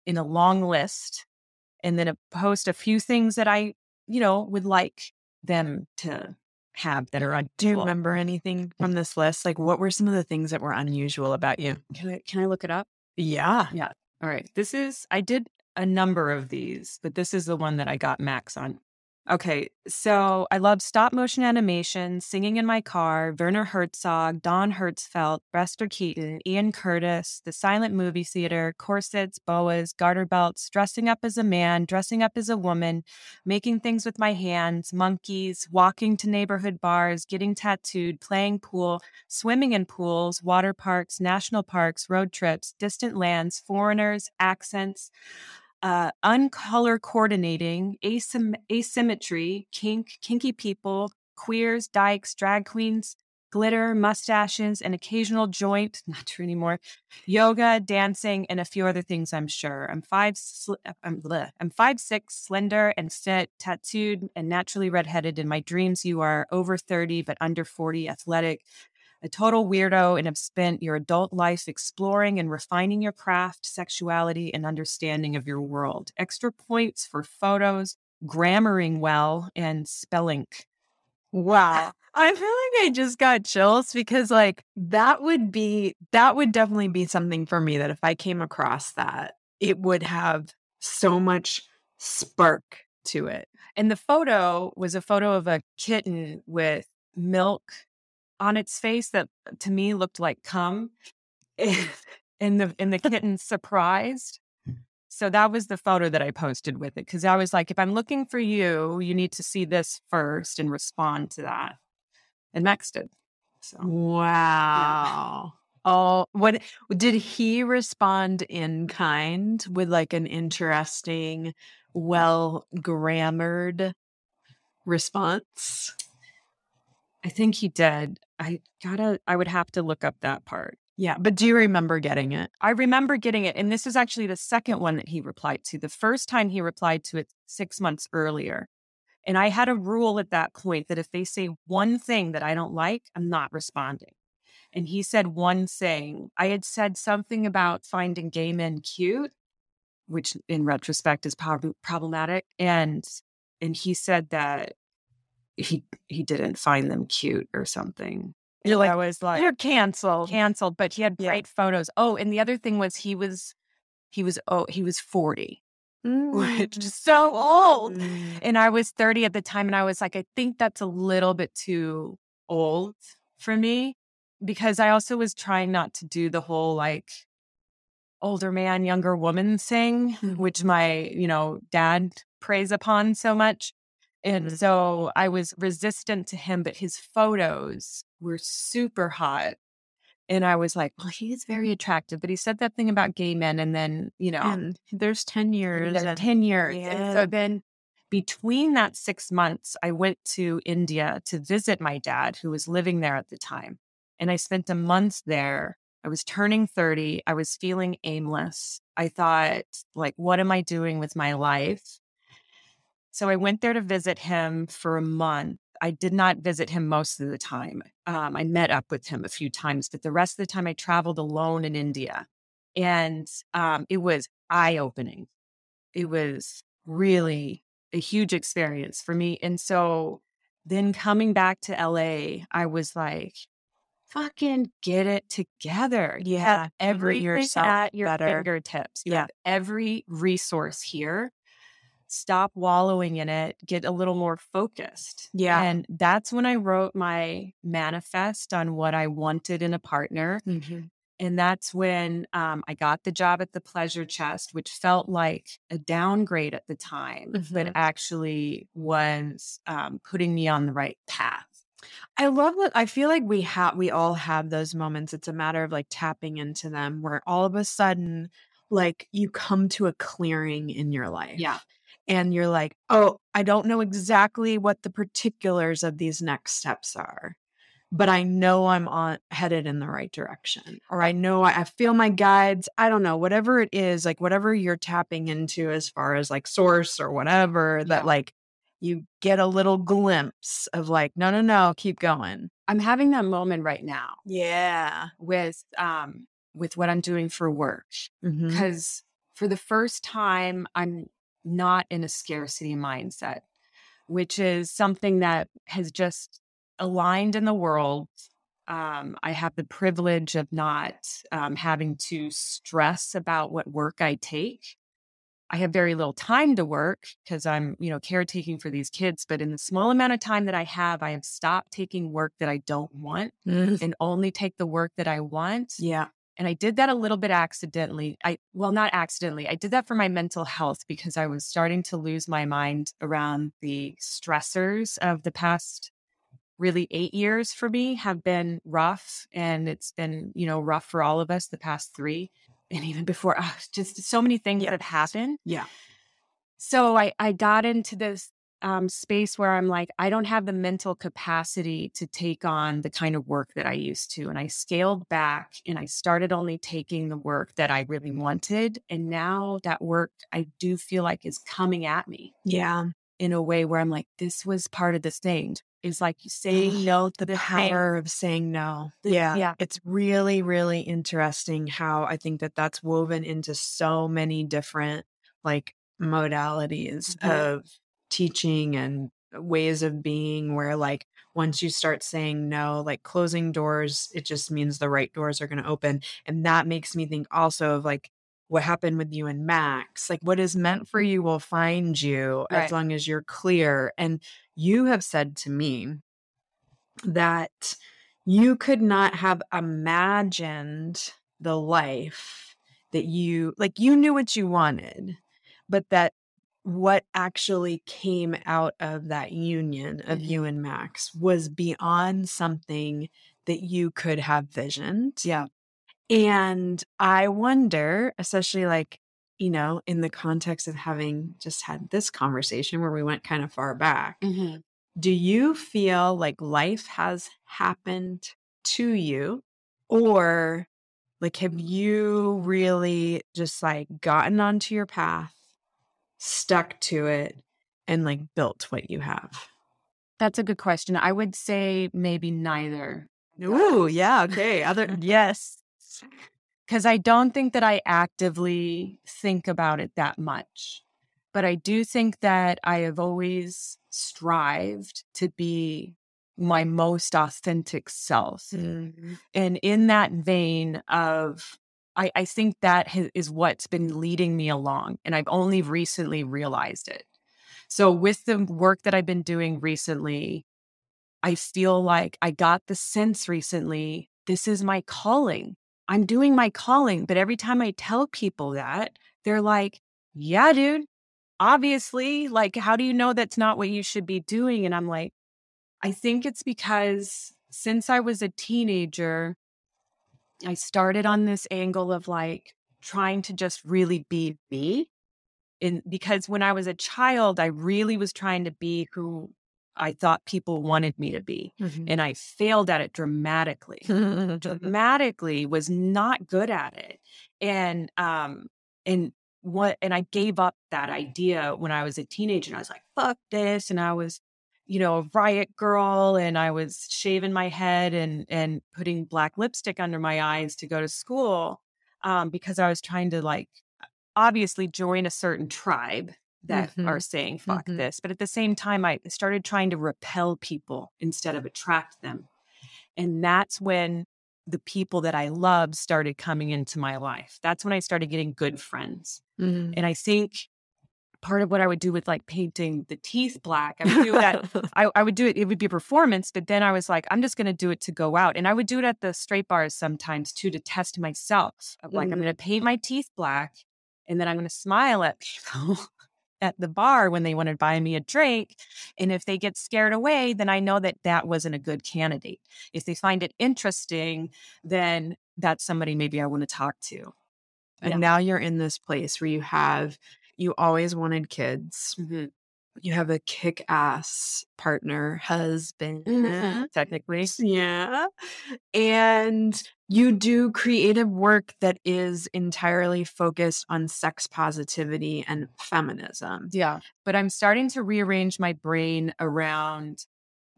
in a long list and then a, post a few things that I, you know, would like them to have that are unusual. Do you remember anything from this list? Like, what were some of the things that were unusual about you? Can I, can I look it up? Yeah. Yeah. All right. This is, I did a number of these, but this is the one that I got max on. Okay. So I love stop motion animation, singing in my car, Werner Herzog, Don Hertzfeldt, Buster Keaton, Ian Curtis, the silent movie theater, corsets, boas, garter belts, dressing up as a man, dressing up as a woman, making things with my hands, monkeys, walking to neighborhood bars, getting tattooed, playing pool, swimming in pools, water parks, national parks, road trips, distant lands, foreigners, accents, uh, uncolor coordinating, asym- asymmetry, kink, kinky people, queers, dykes, drag queens, glitter, mustaches, an occasional joint, not true anymore, yoga, dancing, and a few other things. I'm sure. I'm five. Sl- I'm, bleh. I'm five six, slender and sit, tattooed and naturally redheaded. In my dreams, you are over thirty but under forty, athletic, a total weirdo and have spent your adult life exploring and refining your craft, sexuality, and understanding of your world. Extra points for photos, grammaring well, and spelling. Wow. I feel like I just got chills because, like, that would be, that would definitely be something for me that if I came across that, it would have so much spark to it. And the photo was a photo of a kitten with milk on its face that uh, to me looked like cum. and the and the kitten surprised. Hmm. So that was the photo that I posted with it because I was like, if I'm looking for you, you need to see this first and respond to that. And Max did. So Wow. Oh, what did he respond in kind with like an interesting, well grammared response? I think he did. I gotta I would have to look up that part. Yeah, but do you remember getting it? I remember getting it. And this is actually the second one that he replied to. The first time he replied to it six months earlier. And I had a rule at that point that if they say one thing that I don't like, I'm not responding. And he said one thing. I had said something about finding gay men cute, which in retrospect is prob- problematic. And and he said that he he didn't find them cute or something. You're like, I was like You're canceled. canceled, but he had Yeah. great photos. Oh, and the other thing was he was he was oh he was 40, which is so old. Mm. And I was 30 at the time and I was like I think that's a little bit too old for me because I also was trying not to do the whole like older man younger woman thing, Mhm. which my, you know, dad preys upon so much. And Mhm. so I was resistant to him, but his photos were super hot. And I was like, well, he is very attractive, but he said that thing about gay men. And then, you know, And there's 10 years. there's and- 10 years. And Yeah. so then between that six months, I went to India to visit my dad, who was living there at the time. And I spent a month there. I was turning 30. I was feeling aimless. I thought, like, what am I doing with my life? So I went there to visit him for a month. I did not visit him most of the time. Um, I met up with him a few times, but the rest of the time I traveled alone in India. And um, it was eye opening. It was really a huge experience for me. And so then coming back to LA, I was like, fucking get it together. You Yeah, put everything yourself at your better. fingertips. You Yeah. have every resource here. Stop wallowing in it. Get a little more focused. Yeah. And that's when I wrote my manifest on what I wanted in a partner. Mhm. And that's when um, I got the job at the Pleasure Chest, which felt like a downgrade at the time, Mhm. but actually was um, putting me on the right path. I love that. I feel like we have, we all have those moments. It's a matter of like tapping into them where all of a sudden, like you come to a clearing in your life. And you're like, oh, I don't know exactly what the particulars of these next steps are, but I know I'm on headed in the right direction. Or I know I, I feel my guides. I don't know, whatever it is, like whatever you're tapping into as far as like source or whatever, that like you get a little glimpse of like, no, no, no, keep going. I'm having that moment right now Yeah. with um, with what I'm doing for work Mhm. because for the first time I'm not in a scarcity mindset, which is something that has just aligned in the world. Um, I have the privilege of not um, having to stress about what work I take. I have very little time to work because I'm, you know, caretaking for these kids. But in the small amount of time that I have, I have stopped taking work that I don't want Mm. and only take the work that I want. Yeah. And I did that a little bit accidentally. I, well, not accidentally. I did that for my mental health because I was starting to lose my mind around the stressors of the past really eight years for me have been rough. And it's been, you know, rough for all of us the past three. And even before, ah, just so many things that have happened. Yeah. So I, I got into this um, space where I'm like, I don't have the mental capacity to take on the kind of work that I used to. And I scaled back and I started only taking the work that I really wanted. And now that work I do feel like is coming at me Yeah. in a way where I'm like, this was part of this thing. It's like saying no to the thing. power of saying no. Yeah. yeah. It's really, really interesting how I think that that's woven into so many different like modalities Mhm. of teaching and uh, ways of being where like once you start saying no like closing doors it just means the right doors are going to open and that makes me think also of like what happened with you and Max like what is meant for mm-hmm. you will find you Right. as long as you're clear and you have said to me that you could not have imagined the life that you like you knew what you wanted but that what actually came out of that union of Mhm. you and Max was beyond something that you could have visioned Yeah. and I wonder, especially like, you know, in the context of having just had this conversation where we went kind of far back, Mhm. do you feel like life has happened to you? Or like, have you really just like gotten onto your path, stuck to it, and like built what you have? That's a good question. I would say maybe neither. Ooh, yeah. Okay. Other, yes. because I don't think that I actively think about it that much. But I do think that I have always strived to be my most authentic self. Mhm. And in that vein of, I, I think that ha- is what's been leading me along. And I've only recently realized it. So, with the work that I've been doing recently, I feel like I got the sense recently this is my calling. I'm doing my calling. But every time I tell people that, they're like, yeah, dude, obviously. Like, how do you know that's not what you should be doing? And I'm like, I think it's because since I was a teenager, I started on this angle of like trying to just really be me. In because when I was a child, I really was trying to be who I thought people wanted me to be. Mm-hmm. And I failed at it dramatically. dramatically was not good at it. And um and what and I gave up that idea when I was a teenager and I was like, fuck this. And I was, you know, a riot girl and I was shaving my head and and putting black lipstick under my eyes to go to school. Um, because I was trying to like obviously join a certain tribe that mm-hmm. are saying fuck mm-hmm. this. But at the same time, I started trying to repel people instead of attract them. And that's when the people that I loved started coming into my life. That's when I started getting good friends. Mm-hmm. And I think part of what I would do with like painting the teeth black, I would do that. I, I, would do it, it would be a performance, but then I was like, I'm just going to do it to go out. And I would do it at the straight bars sometimes too to test myself. Like, I'm mm-hmm. going to paint my teeth black and then I'm going to smile at people at the bar when they want to buy me a drink. And if they get scared away, then I know that that wasn't a good candidate. If they find it interesting, then that's somebody maybe I want to talk to. And yeah. now you're in this place where you have, you always wanted kids. Mm-hmm you have a kick ass partner, husband, mm-hmm. technically. Yeah. And you do creative work that is entirely focused on sex positivity and feminism. Yeah. But I'm starting to rearrange my brain around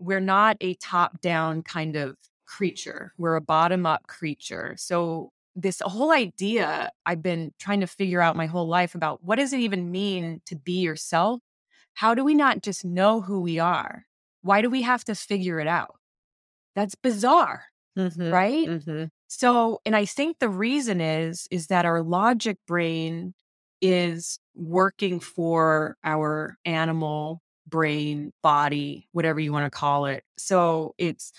we're not a top down kind of creature, we're a bottom up creature. So this whole idea I've been trying to figure out my whole life about what does it even mean to be yourself how do we not just know who we are? Why do we have to figure it out? That's bizarre, mm-hmm, right? Mm-hmm. So, and I think the reason is is that our logic brain is working for our animal brain, body, whatever you want to call it. So, it's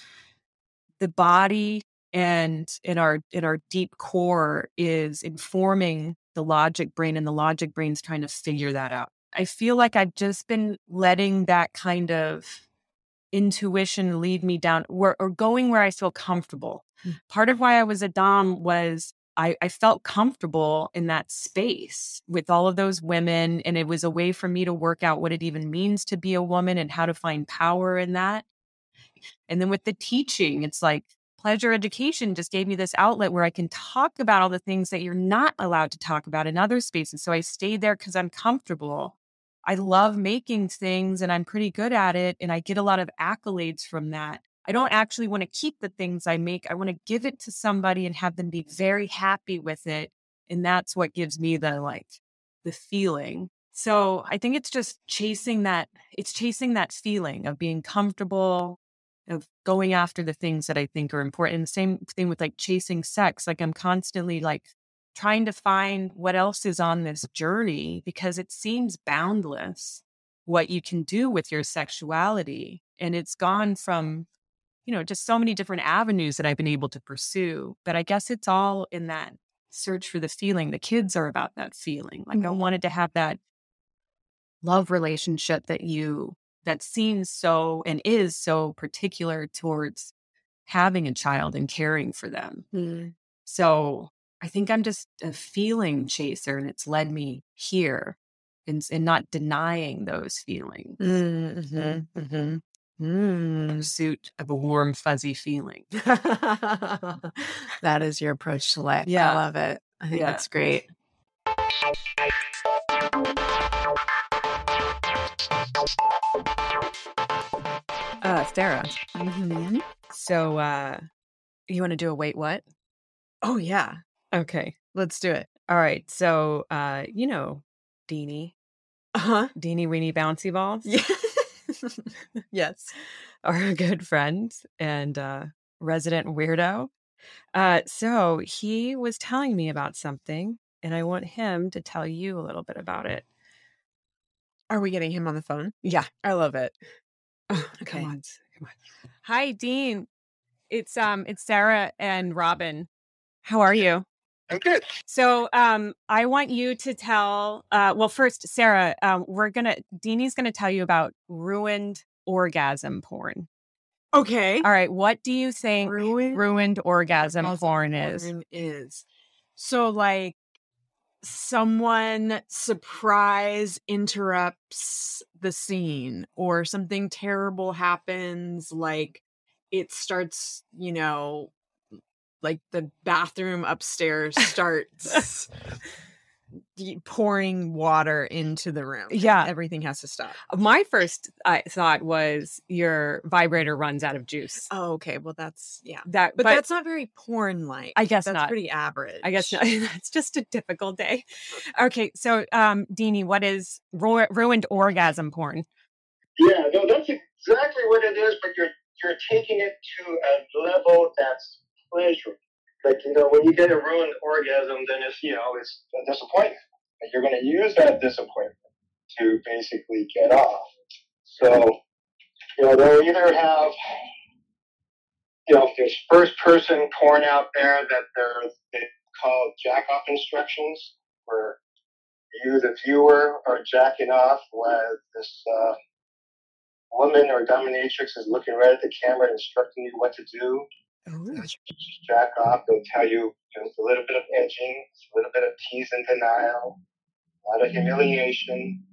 the body and in our in our deep core is informing the logic brain and the logic brain's trying to figure that out I feel like I've just been letting that kind of intuition lead me down where, or going where I feel comfortable. Mm. Part of why I was a Dom was I, I, felt comfortable in that space with all of those women. And it was a way for me to work out what it even means to be a woman and how to find power in that. And then with the teaching, it's like pleasure education just gave me this outlet where I can talk about all the things that you're not allowed to talk about in other spaces. So I stayed there because I'm comfortable. I love making things and I'm pretty good at it. And I get a lot of accolades from that. I don't actually want to keep the things I make. I want to give it to somebody and have them be very happy with it. And that's what gives me the like the feeling. So I think it's just chasing that, it's chasing that feeling of being comfortable, of going after the things that I think are important. Same thing with like chasing sex. Like I'm constantly like trying to find what else is on this journey because it seems boundless what you can do with your sexuality. And it's gone from, you know, just so many different avenues that I've been able to pursue. But I guess it's all in that search for the feeling. The kids are about that feeling. Like mm-hmm. I wanted to have that love relationship that you, that seems so and is so particular towards having a child and caring for them. Mm. So I think I'm just a feeling chaser and it's led me here and, and not denying those feelings. Mm-hmm, mm-hmm. Mm. Pursuit of a warm, fuzzy feeling. that is your approach to life. Yeah. I love it. I think yeah. that's great. Uh, Sarah. Mm-hmm. So, uh, you want to do a wait what? Oh, yeah. Okay, let's do it. All right. So, uh, you know, Deanie. Uh huh. Deanie Weenie Bouncy Balls. Yeah. yes. Our good friend and uh, resident weirdo. Uh, so he was telling me about something, and I want him to tell you a little bit about it. Are we getting him on the phone? Yeah. I love it. Oh, okay. Come on. Come on. Hi, Dean. It's um it's Sarah and Robin. How are you? I'm good. So um, I want you to tell, uh, well, first, Sarah, um, we're going to, Deanie's going to tell you about ruined orgasm porn. Okay. All right. What do you think Ruined, ruined orgasm orgasm porn is? porn is. So like someone surprise interrupts the scene or something terrible happens like it starts, you know, like the bathroom upstairs starts pouring water into the room. Yeah. Everything has to stop. My first uh, thought was your vibrator runs out of juice. Oh, okay. Well, that's yeah. That, But, that's not very porn like. I guess that's not. pretty average. I guess not. It's just a difficult day. Okay, so um, Deanie, what is ru- ruined orgasm porn? Yeah, no, that's exactly what it is, but you're you're taking it to a level that's pleasurable. Like, you know, when you get a ruined orgasm, then it's, you know, it's a disappointment. And you're going to use that disappointment to basically get off. So, you know, they'll either have, you know, if there's first person porn out there that they're they call jack off instructions, where you, the viewer, are jacking off while this uh, woman or dominatrix is looking right at the camera and instructing you what to do. Just jack off. They'll tell you, you know, a little bit of edging, a little bit of tease and denial, lot of humiliation.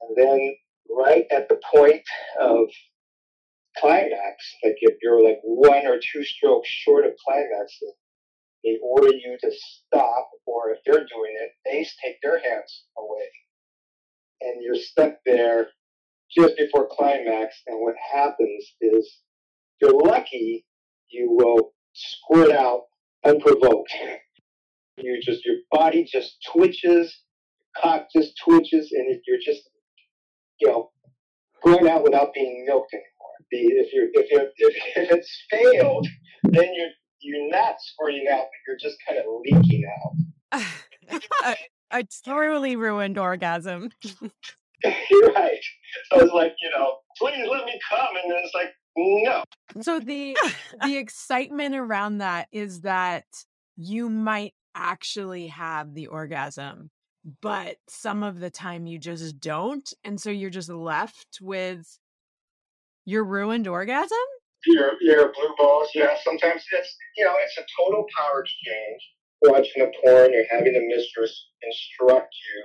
And then right at the point of climax, like if you're like one or two strokes short of climax, they order you to stop, or if they're doing it, they take their hands away. And you're stuck there just before climax, and what happens is, you're lucky, you will squirt out unprovoked. You just your body just twitches, cock just twitches, and if you're just you know going out without being milked anymore. The, if you're if you're if, if it's failed, then you're you're not squirting out, but you're just kind of leaking out. a, a truly ruined orgasm. you're right. So it's like you know, please let me come, and then it's like no. So the the excitement around that is that you might actually have the orgasm, but some of the time you just don't, and so you're just left with your ruined orgasm. Your your blue balls, yeah. Sometimes it's you know it's a total power exchange. Watching a porn, you're having the mistress instruct you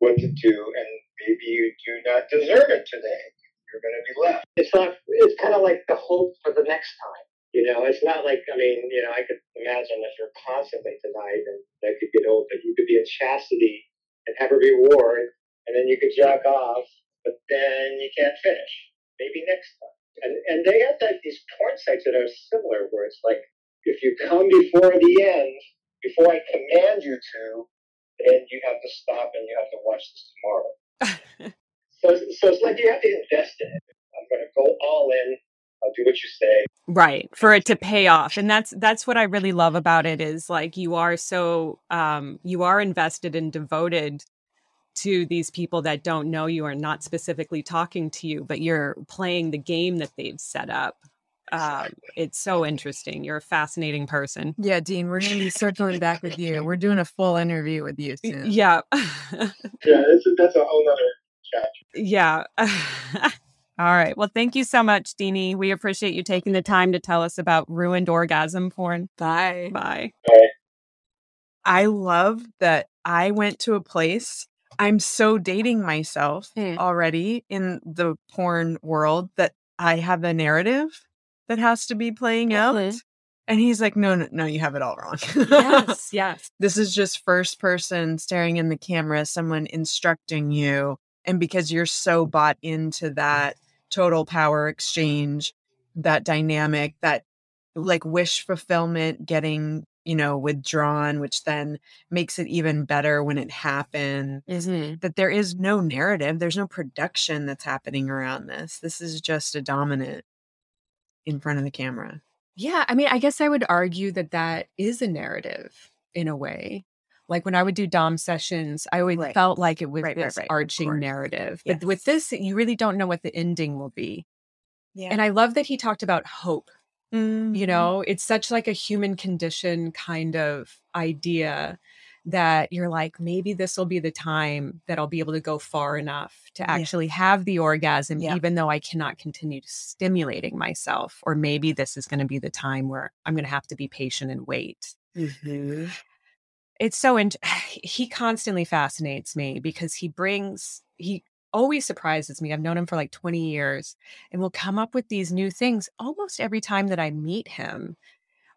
what to do, and maybe you do not deserve it today. You're going to be left. It's not. It's kind of like the hope for the next time. You know, it's not like I mean, you know, I could imagine if you're constantly denied, and that could get old. But you could be in chastity and have a reward, and then you could jack off, but then you can't finish. Maybe next time. And and they have that these porn sites that are similar, where it's like if you come before the end, before I command you to, then you have to stop and you have to watch this tomorrow. So, so it's like you have to invest in it. I'm going to go all in. I'll do what you say. right for it to pay off and that's that's what i really love about it is like you are so um you are invested and devoted to these people that don't know you or not specifically talking to you but you're playing the game that they've set up um it's so interesting you're a fascinating person Yeah, Dean, we're going to be circling back with you. We're doing a full interview with you soon. yeah Yeah, that's a, that's a whole other chat. yeah all right well thank you so much deanie we appreciate you taking the time to tell us about ruined orgasm porn Bye. bye I love that I went to a place. I'm so dating myself Hmm. already in the porn world that I have a narrative that has to be playing out. Mhm. And he's like, no, no, no, you have it all wrong. yes yes this is just first person staring in the camera, someone instructing you. And because you're so bought into that total power exchange, that dynamic, that like wish fulfillment getting, you know, withdrawn, which then makes it even better when it happens. Mm-hmm. That there is no narrative, there's no production that's happening around this. This is just a dominant in front of the camera. Yeah, I mean, I guess I would argue that that is a narrative in a way. Like when I would do Dom sessions, I always Right. felt like it was Right, this right, arching narrative. But Yes. with this, you really don't know what the ending will be. Yeah. And I love that he talked about hope. Mm-hmm. You know, it's such like a human condition kind of idea that you're like, maybe this will be the time that I'll be able to go far enough to Yeah. actually have the orgasm, Yeah. even though I cannot continue stimulating myself. Or maybe this is going to be the time where I'm going to have to be patient and wait. Mm-hmm. It's so, int- he constantly fascinates me because he brings, he always surprises me. I've known him for like 20 years and will come up with these new things almost every time that I meet him.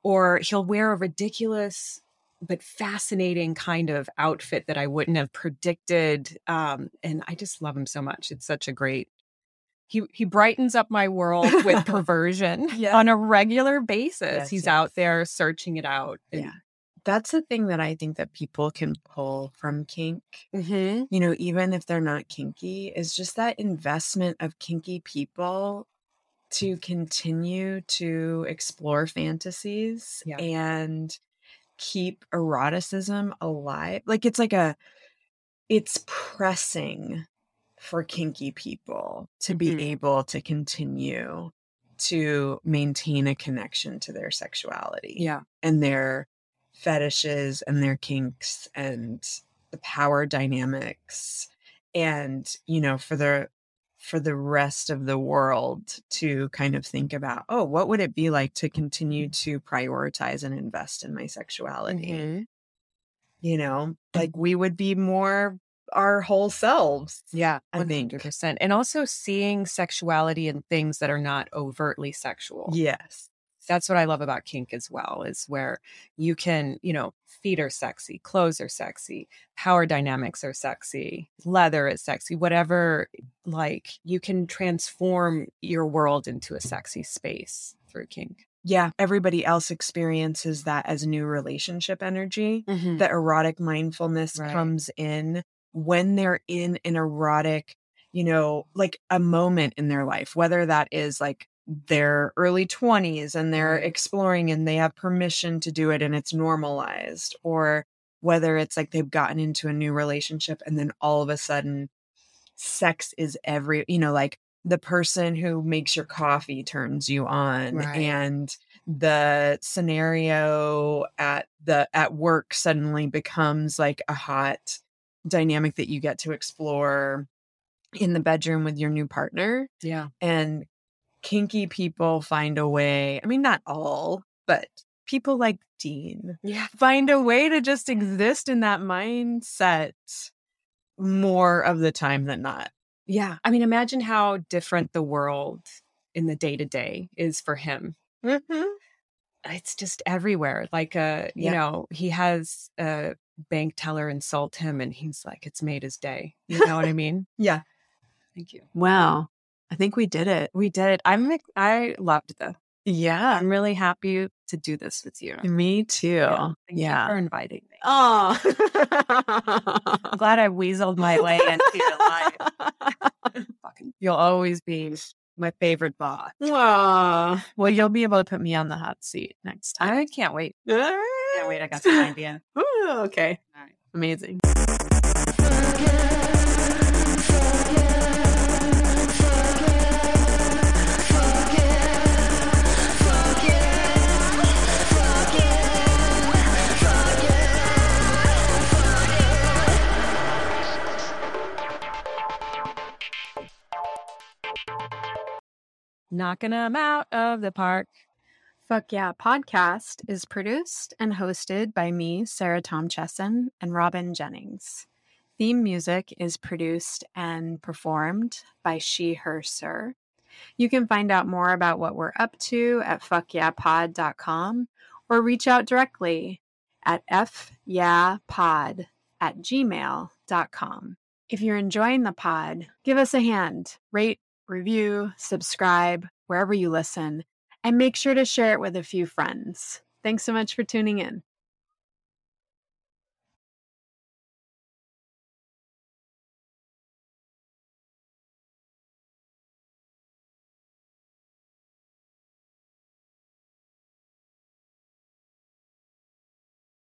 Or he'll wear a ridiculous but fascinating kind of outfit that I wouldn't have predicted. Um, and I just love him so much. It's such a great. He he brightens up my world with perversion Yeah. on a regular basis. Yes, He's yes. out there searching it out. Yeah. That's the thing that I think that people can pull from kink. Mhm. You know, even if they're not kinky, is just that investment of kinky people to continue to explore fantasies Yeah. and keep eroticism alive. Like it's like a it's pressing for kinky people to be Mhm. able to continue to maintain a connection to their sexuality Yeah. and their fetishes and their kinks and the power dynamics and you know for the for the rest of the world to kind of think about oh what would it be like to continue to prioritize and invest in my sexuality Mhm. you know like we would be more our whole selves Yeah, I 100%. And also seeing sexuality in things that are not overtly sexual. yes That's what I love about kink as well, is where you can, you know, feet are sexy, clothes are sexy, power dynamics are sexy, leather is sexy, whatever, like you can transform your world into a sexy space through kink. yeah everybody else experiences that as new relationship energy Mm-hmm. the erotic mindfulness Right. comes in when they're in an erotic, you know, like a moment in their life, whether that is like their early 20s and they're exploring and they have permission to do it and it's normalized, or whether it's like they've gotten into a new relationship and then all of a sudden sex is every, you know, like the person who makes your coffee turns you on Right. and the scenario at the at work suddenly becomes like a hot dynamic that you get to explore in the bedroom with your new partner Yeah. and kinky people find a way i mean not all but people like dean Yeah. find a way to just exist in that mindset more of the time than not Yeah. I mean, imagine how different the world in the day to day is for him. mm-hmm. it's just everywhere. Like uh, you Yeah. know, he has a bank teller insult him and he's like, it's made his day. You know what I mean? yeah Thank you. well i think we did it We did it. I'm I loved this. yeah I'm really happy to do this with you. me too Yeah. Thank yeah you for inviting me. oh I'm glad I weaseled my way into your life. Fucking, you'll always be my favorite boss. Aw. Well, you'll be able to put me on the hot seat next time. I can't wait. Can't wait. I got some idea. Ooh, okay. All right. Amazing. Knocking them out of the park. Fuck Yeah podcast is produced and hosted by me, Sarah Tom Chesson, and Robin Jennings. Theme music is produced and performed by She, Her, Sir. You can find out more about what we're up to at fuckyeahpod.com or reach out directly at fyeahpod at gmail.com. If you're enjoying the pod, give us a hand, rate, review, subscribe wherever you listen, and make sure to share it with a few friends. Thanks so much for tuning in.